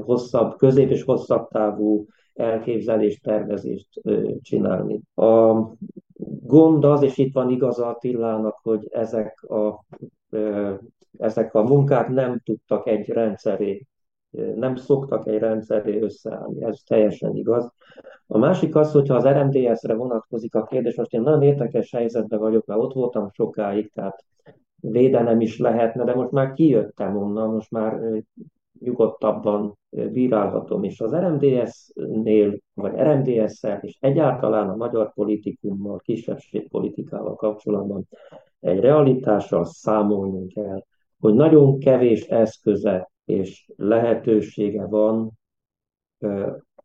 hosszabb, közép és hosszabb távú elképzelést, tervezést csinálni. A gond az, és itt van igaza Attilának, hogy ezek a, ezek a munkák nem tudtak egy rendszeré, nem szoktak egy rendszeré összeállni, ez teljesen igaz. A másik az, hogyha az RMDS-re vonatkozik a kérdés, most én nagyon érdekes helyzetben vagyok, mert ott voltam sokáig, tehát védenem is lehetne, de most már kijöttem onnan, most már nyugodtabban bírálhatom, és az RMDS-nél, vagy RMDS-szel, és egyáltalán a magyar politikummal, kisebbségpolitikával kapcsolatban egy realitással számolnunk kell, hogy nagyon kevés eszköze és lehetősége van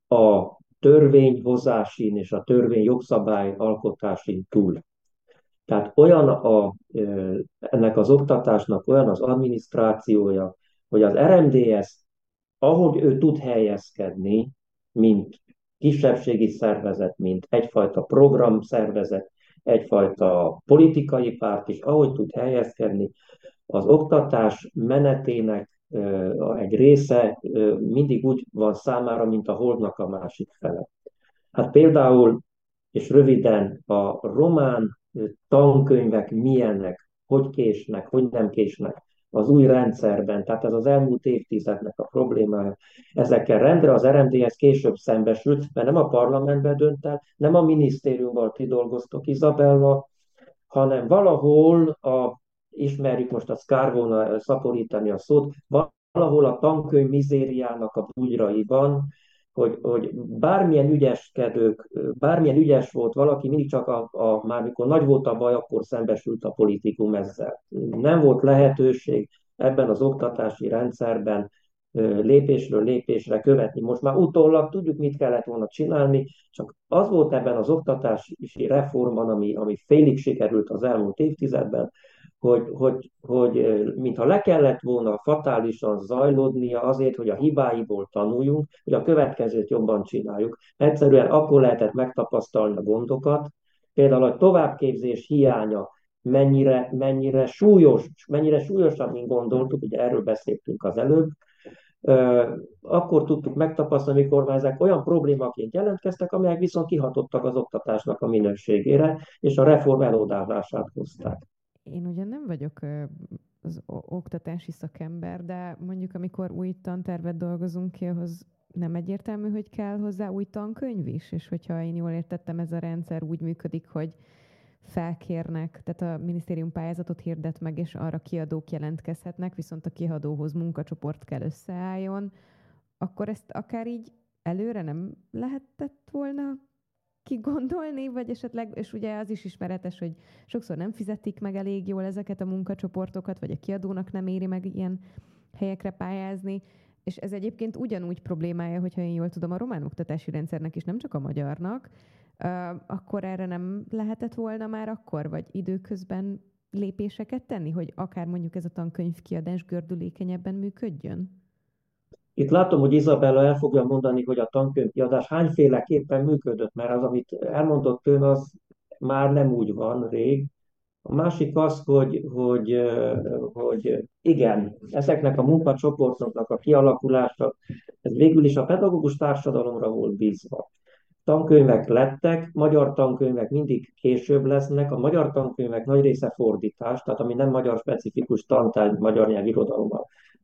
a törvényhozásin és a törvény jogszabály alkotásin túl. Tehát olyan a, ennek az oktatásnak olyan az adminisztrációja, hogy az RMDS, ahogy ő tud helyezkedni, mint kisebbségi szervezet, mint egyfajta programszervezet, egyfajta politikai párt is, ahogy tud helyezkedni, az oktatás menetének egy része mindig úgy van számára, mint a holdnak a másik fele. Hát például, és röviden, a román tankönyvek milyenek, hogy késnek, hogy nem késnek az új rendszerben, tehát ez az elmúlt évtizednek a problémája. Ezekkel rendre az RMDS később szembesült, mert nem a parlamentben dönt el, nem a minisztériumban kidolgoztok Izabella, hanem valahol a ismerjük most a szkárvóna szaporítani a szót, valahol a tankönyv mizériának a bugyraiban, hogy, hogy bármilyen ügyeskedők, bármilyen ügyes volt valaki, mindig csak a, a, már mikor nagy volt a baj, akkor szembesült a politikum ezzel. Nem volt lehetőség ebben az oktatási rendszerben lépésről lépésre követni. Most már utólag tudjuk, mit kellett volna csinálni, csak az volt ebben az oktatási reformban, ami, ami félig sikerült az elmúlt évtizedben, hogy, hogy, hogy mintha le kellett volna fatálisan zajlódnia azért, hogy a hibáiból tanuljunk, hogy a következőt jobban csináljuk. Egyszerűen akkor lehetett megtapasztalni a gondokat, például a továbbképzés hiánya mennyire, mennyire súlyos, mennyire súlyosabb, mint gondoltuk, ugye erről beszéltünk az előbb, akkor tudtuk megtapasztalni, amikor már ezek olyan problémaként jelentkeztek, amelyek viszont kihatottak az oktatásnak a minőségére, és a reform elódálását hozták. Én ugyan nem vagyok az oktatási szakember, de mondjuk amikor új tantervet dolgozunk ki, ahhoz nem egyértelmű, hogy kell hozzá új tankönyv is, és hogyha én jól értettem, ez a rendszer úgy működik, hogy felkérnek, tehát a minisztérium pályázatot hirdet meg, és arra kiadók jelentkezhetnek, viszont a kiadóhoz munkacsoport kell összeálljon, akkor ezt akár így előre nem lehetett volna kigondolni, vagy esetleg, és ugye az is ismeretes, hogy sokszor nem fizetik meg elég jól ezeket a munkacsoportokat, vagy a kiadónak nem éri meg ilyen helyekre pályázni, és ez egyébként ugyanúgy problémája, hogyha én jól tudom, a román oktatási rendszernek is, nem csak a magyarnak, akkor erre nem lehetett volna már akkor, vagy időközben lépéseket tenni, hogy akár mondjuk ez a tankönyvkiadás gördülékenyebben működjön? Itt látom, hogy Izabella el fogja mondani, hogy a tankönyvkiadás hányféleképpen működött, mert az, amit elmondott ön, az már nem úgy van rég. A másik az, hogy, hogy, hogy igen, ezeknek a munkacsoportoknak a kialakulása, ez végül is a pedagógus társadalomra volt bízva tankönyvek lettek, magyar tankönyvek mindig később lesznek, a magyar tankönyvek nagy része fordítás, tehát ami nem magyar specifikus tantárgy, magyar nyelv irodalom,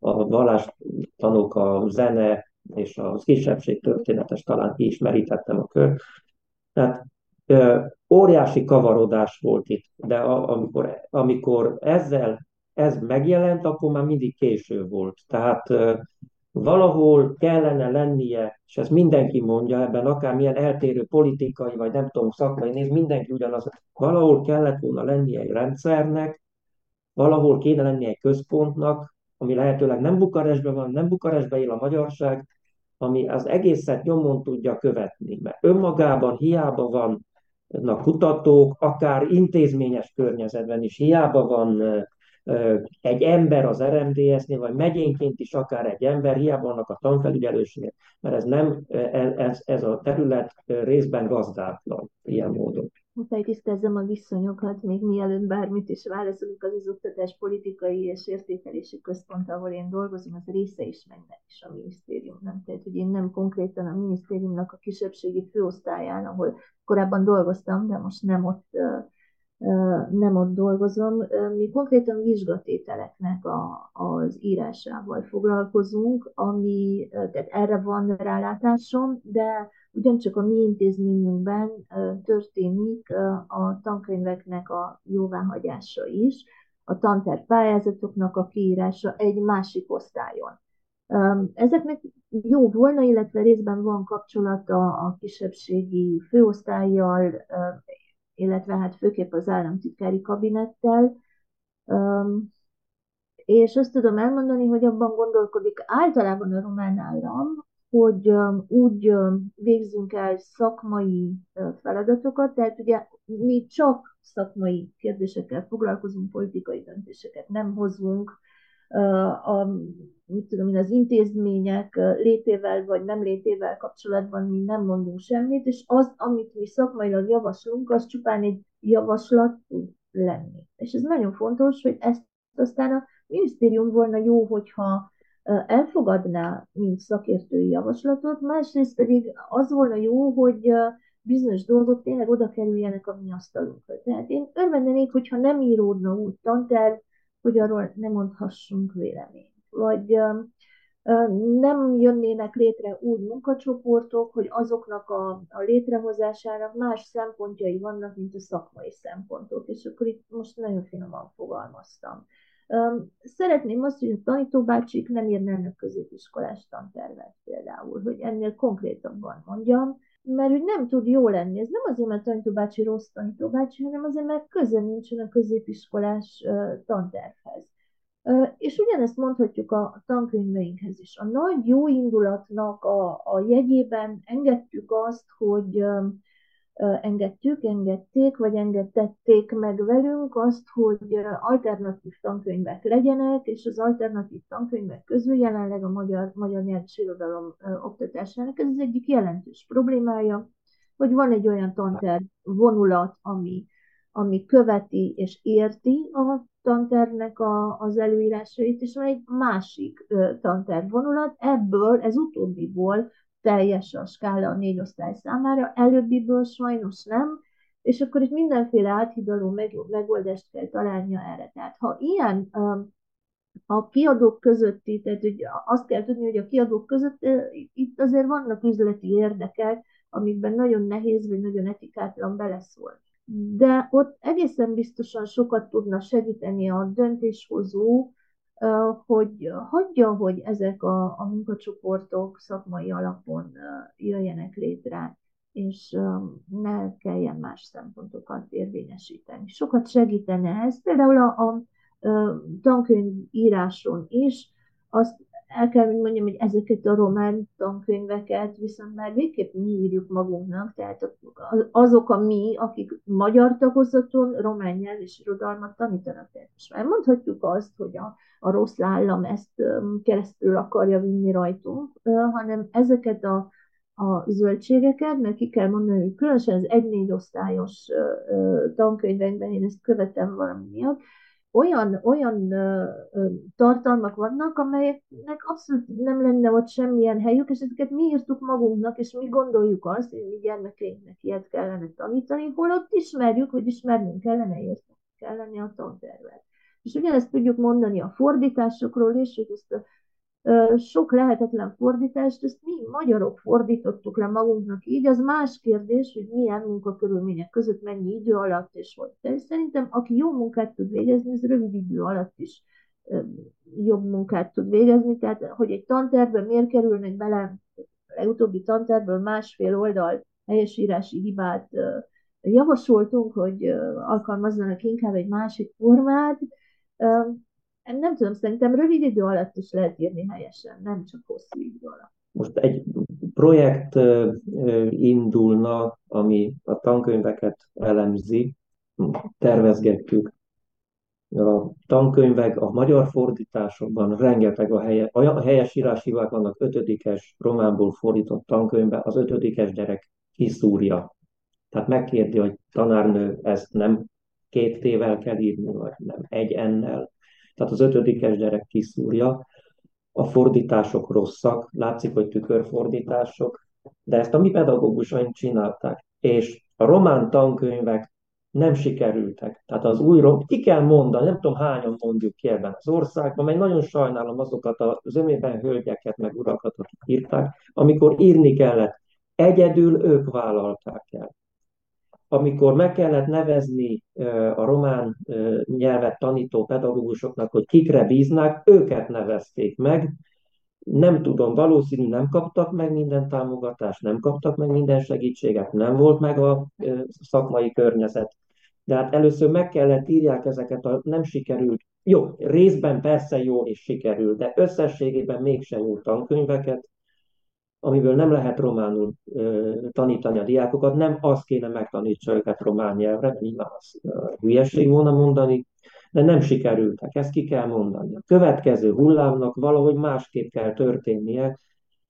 a vallástanok, a zene és a kisebbség történetes, talán ismerítettem a kör. Tehát óriási kavarodás volt itt, de a, amikor, amikor ezzel ez megjelent, akkor már mindig késő volt. Tehát valahol kellene lennie, és ezt mindenki mondja ebben, akármilyen eltérő politikai, vagy nem tudom, szakmai néz, mindenki ugyanaz, valahol kellett volna lennie egy rendszernek, valahol kéne lennie egy központnak, ami lehetőleg nem Bukarestben van, nem Bukarestben él a magyarság, ami az egészet nyomon tudja követni, mert önmagában hiába vannak kutatók, akár intézményes környezetben is hiába van egy ember az RMDS-nél, vagy megyénként is akár egy ember, hiába vannak a tanfelügyelőségek, mert ez nem, e, ez, ez a terület részben gazdátlan ilyen módon. Muszáj tisztázzam a viszonyokat, még mielőtt bármit is válaszolunk, az az oktatás politikai és értékelési központ, ahol én dolgozom, az része is mennek is a minisztériumnak. Tehát, hogy én nem konkrétan a minisztériumnak a kisebbségi főosztályán, ahol korábban dolgoztam, de most nem ott nem ott dolgozom. Mi konkrétan vizsgatételeknek a, az írásával foglalkozunk, ami, tehát erre van rálátásom, de ugyancsak a mi intézményünkben történik a tankönyveknek a jóváhagyása is, a tanterv pályázatoknak a kiírása egy másik osztályon. Ezeknek jó volna, illetve részben van kapcsolata a kisebbségi főosztályjal, illetve hát főképp az államtitkári kabinettel, és azt tudom elmondani, hogy abban gondolkodik általában a román állam, hogy úgy végzünk el szakmai feladatokat, tehát ugye mi csak szakmai kérdésekkel foglalkozunk, politikai döntéseket nem hozunk, a, mit tudom én, az intézmények létével vagy nem létével kapcsolatban mi nem mondunk semmit, és az, amit mi szakmailag javaslunk, az csupán egy javaslat tud lenni. És ez nagyon fontos, hogy ezt aztán a minisztérium volna jó, hogyha elfogadná, mint szakértői javaslatot, másrészt pedig az volna jó, hogy bizonyos dolgok tényleg oda kerüljenek a mi asztalunkra. Tehát én örvendenék, hogyha nem íródna úgy tanterv, hogy arról ne mondhassunk véleményt. Vagy nem jönnének létre úgy munkacsoportok, hogy azoknak a, a létrehozásának más szempontjai vannak, mint a szakmai szempontok. És akkor itt most nagyon finoman fogalmaztam. Szeretném azt, hogy a tanítóbácsik nem írnának középiskolás tantervet például, hogy ennél konkrétabban mondjam, mert hogy nem tud jó lenni. Ez nem azért, mert tanítóbácsi rossz tanítóbácsi, hanem azért, mert köze nincsen a középiskolás tantervhez. És ugyanezt mondhatjuk a tankönyveinkhez is. A nagy jó indulatnak a, a jegyében engedtük azt, hogy engedtük, engedték, vagy engedtették meg velünk azt, hogy alternatív tankönyvek legyenek, és az alternatív tankönyvek közül jelenleg a magyar, magyar nyelv és irodalom oktatásának ez az egyik jelentős problémája, hogy van egy olyan tanterv vonulat, ami, ami követi és érti a tantervnek a, az előírásait, és van egy másik tanterv vonulat, ebből, ez utóbbiból teljes a skála a négy osztály számára, előbbiből sajnos nem, és akkor itt mindenféle áthidaló megoldást kell találnia erre. Tehát ha ilyen a kiadók közötti, tehát hogy azt kell tudni, hogy a kiadók között itt azért vannak üzleti érdekek, amikben nagyon nehéz, vagy nagyon etikátlan beleszól. De ott egészen biztosan sokat tudna segíteni a döntéshozó, hogy hagyja, hogy ezek a, a munkacsoportok szakmai alapon jöjjenek létre, és ne kelljen más szempontokat érvényesíteni. Sokat segítene ez, például a, a tankönyv íráson is, azt el kell, hogy mondjam, hogy ezeket a román tankönyveket viszont már végképp mi írjuk magunknak, tehát azok a mi, akik magyar tagozaton román nyelv és irodalmat tanítanak. És már mondhatjuk azt, hogy a, a rossz állam ezt keresztül akarja vinni rajtunk, hanem ezeket a, a zöldségeket, mert ki kell mondani, hogy különösen az egy-négy osztályos tankönyvekben én ezt követem valami miatt, olyan, olyan ö, ö, tartalmak vannak, amelyeknek abszolút nem lenne ott semmilyen helyük, és ezeket mi írtuk magunknak, és mi gondoljuk azt, hogy mi gyermekeinknek ilyet kellene tanítani, holott ismerjük, hogy ismernünk kellene, érteni kellene a tantervet. És ugyanezt tudjuk mondani a fordításokról is, hogy ezt a sok lehetetlen fordítást, ezt mi magyarok fordítottuk le magunknak. Így, az más kérdés, hogy milyen munkakörülmények között mennyi idő alatt és hogy. De szerintem, aki jó munkát tud végezni, ez rövid idő alatt is jobb munkát tud végezni, tehát hogy egy tantervben miért kerülnek bele legutóbbi tantervből másfél oldal helyesírási hibát javasoltunk, hogy alkalmazzanak inkább egy másik formát, nem tudom, szerintem rövid idő alatt is lehet írni helyesen, nem csak hosszú idő alatt. Most egy projekt indulna, ami a tankönyveket elemzi, tervezgetjük. A tankönyvek, a magyar fordításokban rengeteg a, helye, a helyes hibák vannak ötödikes románból fordított tankönyvbe, az ötödikes gyerek kiszúrja. Tehát megkérdi, hogy tanárnő, ezt nem két tével kell írni, vagy nem egy ennel tehát az ötödikes gyerek kiszúrja, a fordítások rosszak, látszik, hogy tükörfordítások, de ezt a mi pedagógusaink csinálták, és a román tankönyvek nem sikerültek. Tehát az új rom, ki kell mondani, nem tudom hányan mondjuk ki ebben az országban, mert nagyon sajnálom azokat a zömében hölgyeket, meg urakat, akik írták, amikor írni kellett. Egyedül ők vállalták el amikor meg kellett nevezni a román nyelvet tanító pedagógusoknak, hogy kikre bíznak, őket nevezték meg. Nem tudom, valószínű nem kaptak meg minden támogatást, nem kaptak meg minden segítséget, nem volt meg a szakmai környezet. De hát először meg kellett írják ezeket a nem sikerült, jó, részben persze jó és sikerült, de összességében mégsem jó tankönyveket, amiből nem lehet románul ö, tanítani a diákokat, nem azt kéne megtanítsa őket román nyelvre, nyilván az ö, hülyeség volna mondani, de nem sikerültek, ezt ki kell mondani. A következő hullámnak valahogy másképp kell történnie,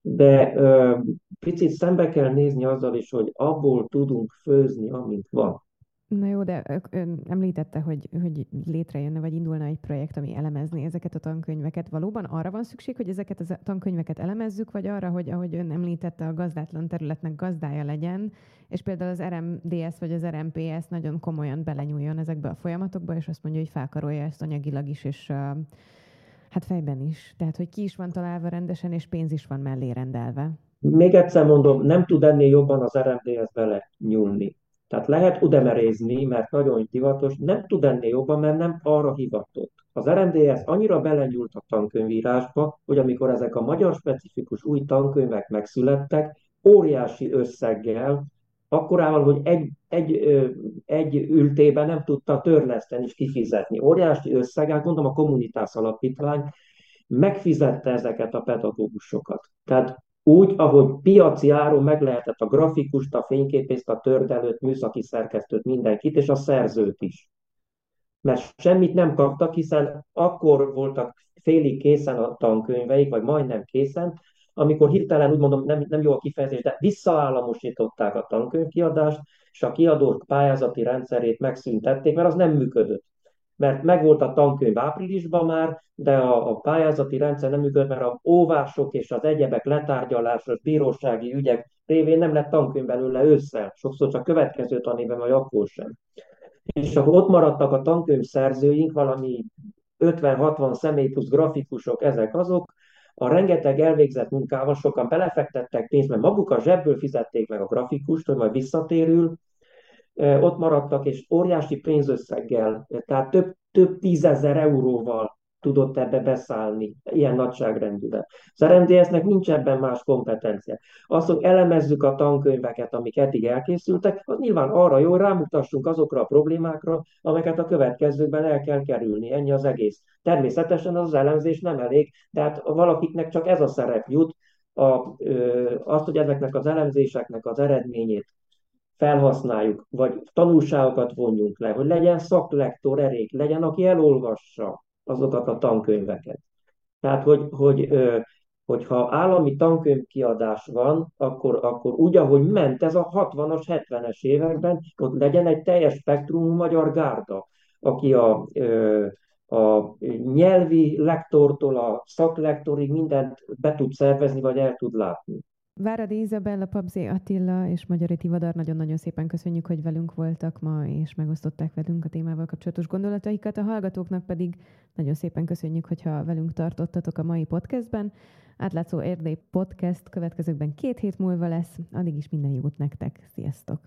de ö, picit szembe kell nézni azzal is, hogy abból tudunk főzni, amint van. Na jó, de ön említette, hogy, hogy létrejönne, vagy indulna egy projekt, ami elemezné ezeket a tankönyveket. Valóban arra van szükség, hogy ezeket a tankönyveket elemezzük, vagy arra, hogy ahogy ön említette, a gazdátlan területnek gazdája legyen, és például az RMDS vagy az RMPS nagyon komolyan belenyúljon ezekbe a folyamatokba, és azt mondja, hogy felkarolja ezt anyagilag is, és hát fejben is. Tehát, hogy ki is van találva rendesen, és pénz is van mellé rendelve. Még egyszer mondom, nem tud ennél jobban az RMDS bele nyúlni. Tehát lehet udemerézni, mert nagyon divatos, nem tud ennél jobban, mert nem arra hivatott. Az RMDS annyira belenyúlt a tankönyvírásba, hogy amikor ezek a magyar specifikus új tankönyvek megszülettek, óriási összeggel, akkorával, hogy egy, egy, egy ültében nem tudta törleszteni és kifizetni. Óriási összeggel, mondom, a kommunitás alapítvány megfizette ezeket a pedagógusokat. Tehát úgy, ahogy piaci áron meg lehetett a grafikust, a fényképészt, a tördelőt, műszaki szerkesztőt, mindenkit, és a szerzőt is. Mert semmit nem kaptak, hiszen akkor voltak félig készen a tankönyveik, vagy majdnem készen, amikor hirtelen úgy mondom, nem, nem jó a kifejezés, de visszaállamosították a tankönyvkiadást, és a kiadók pályázati rendszerét megszüntették, mert az nem működött mert megvolt a tankönyv áprilisban már, de a, a pályázati rendszer nem működött, mert a óvások és az egyebek letárgyalásos bírósági ügyek révén nem lett tankönyv belőle ősszel, sokszor csak következő tanévben, vagy akkor sem. És akkor ott maradtak a tankönyv szerzőink valami 50-60 személy plusz grafikusok, ezek azok, a rengeteg elvégzett munkával sokan belefektettek pénzt, mert maguk a zsebből fizették meg a grafikust, hogy majd visszatérül, ott maradtak, és óriási pénzösszeggel, tehát több, több tízezer euróval tudott ebbe beszállni, ilyen nagyságrendűben. Az RMDS-nek nincs ebben más kompetencia. Az, hogy elemezzük a tankönyveket, amik eddig elkészültek, az nyilván arra jó, rámutassunk azokra a problémákra, amelyeket a következőkben el kell kerülni. Ennyi az egész. Természetesen az, az elemzés nem elég, tehát valakiknek csak ez a szerep jut, a, ö, azt, hogy ezeknek az elemzéseknek az eredményét felhasználjuk, vagy tanulságokat vonjunk le, hogy legyen szaklektor elég, legyen, aki elolvassa azokat a tankönyveket. Tehát, hogy, hogy hogyha állami tankönyvkiadás van, akkor, akkor úgy, ahogy ment ez a 60-as, 70-es években, ott legyen egy teljes spektrumú magyar gárda, aki a, a nyelvi lektortól a szaklektorig mindent be tud szervezni, vagy el tud látni. Váradi Izabella, Pabzé Attila és Magyari Tivadar, nagyon-nagyon szépen köszönjük, hogy velünk voltak ma, és megosztották velünk a témával kapcsolatos gondolataikat. A hallgatóknak pedig nagyon szépen köszönjük, hogyha velünk tartottatok a mai podcastben. Átlátszó Erdély Podcast következőkben két hét múlva lesz. Addig is minden jót nektek. Sziasztok!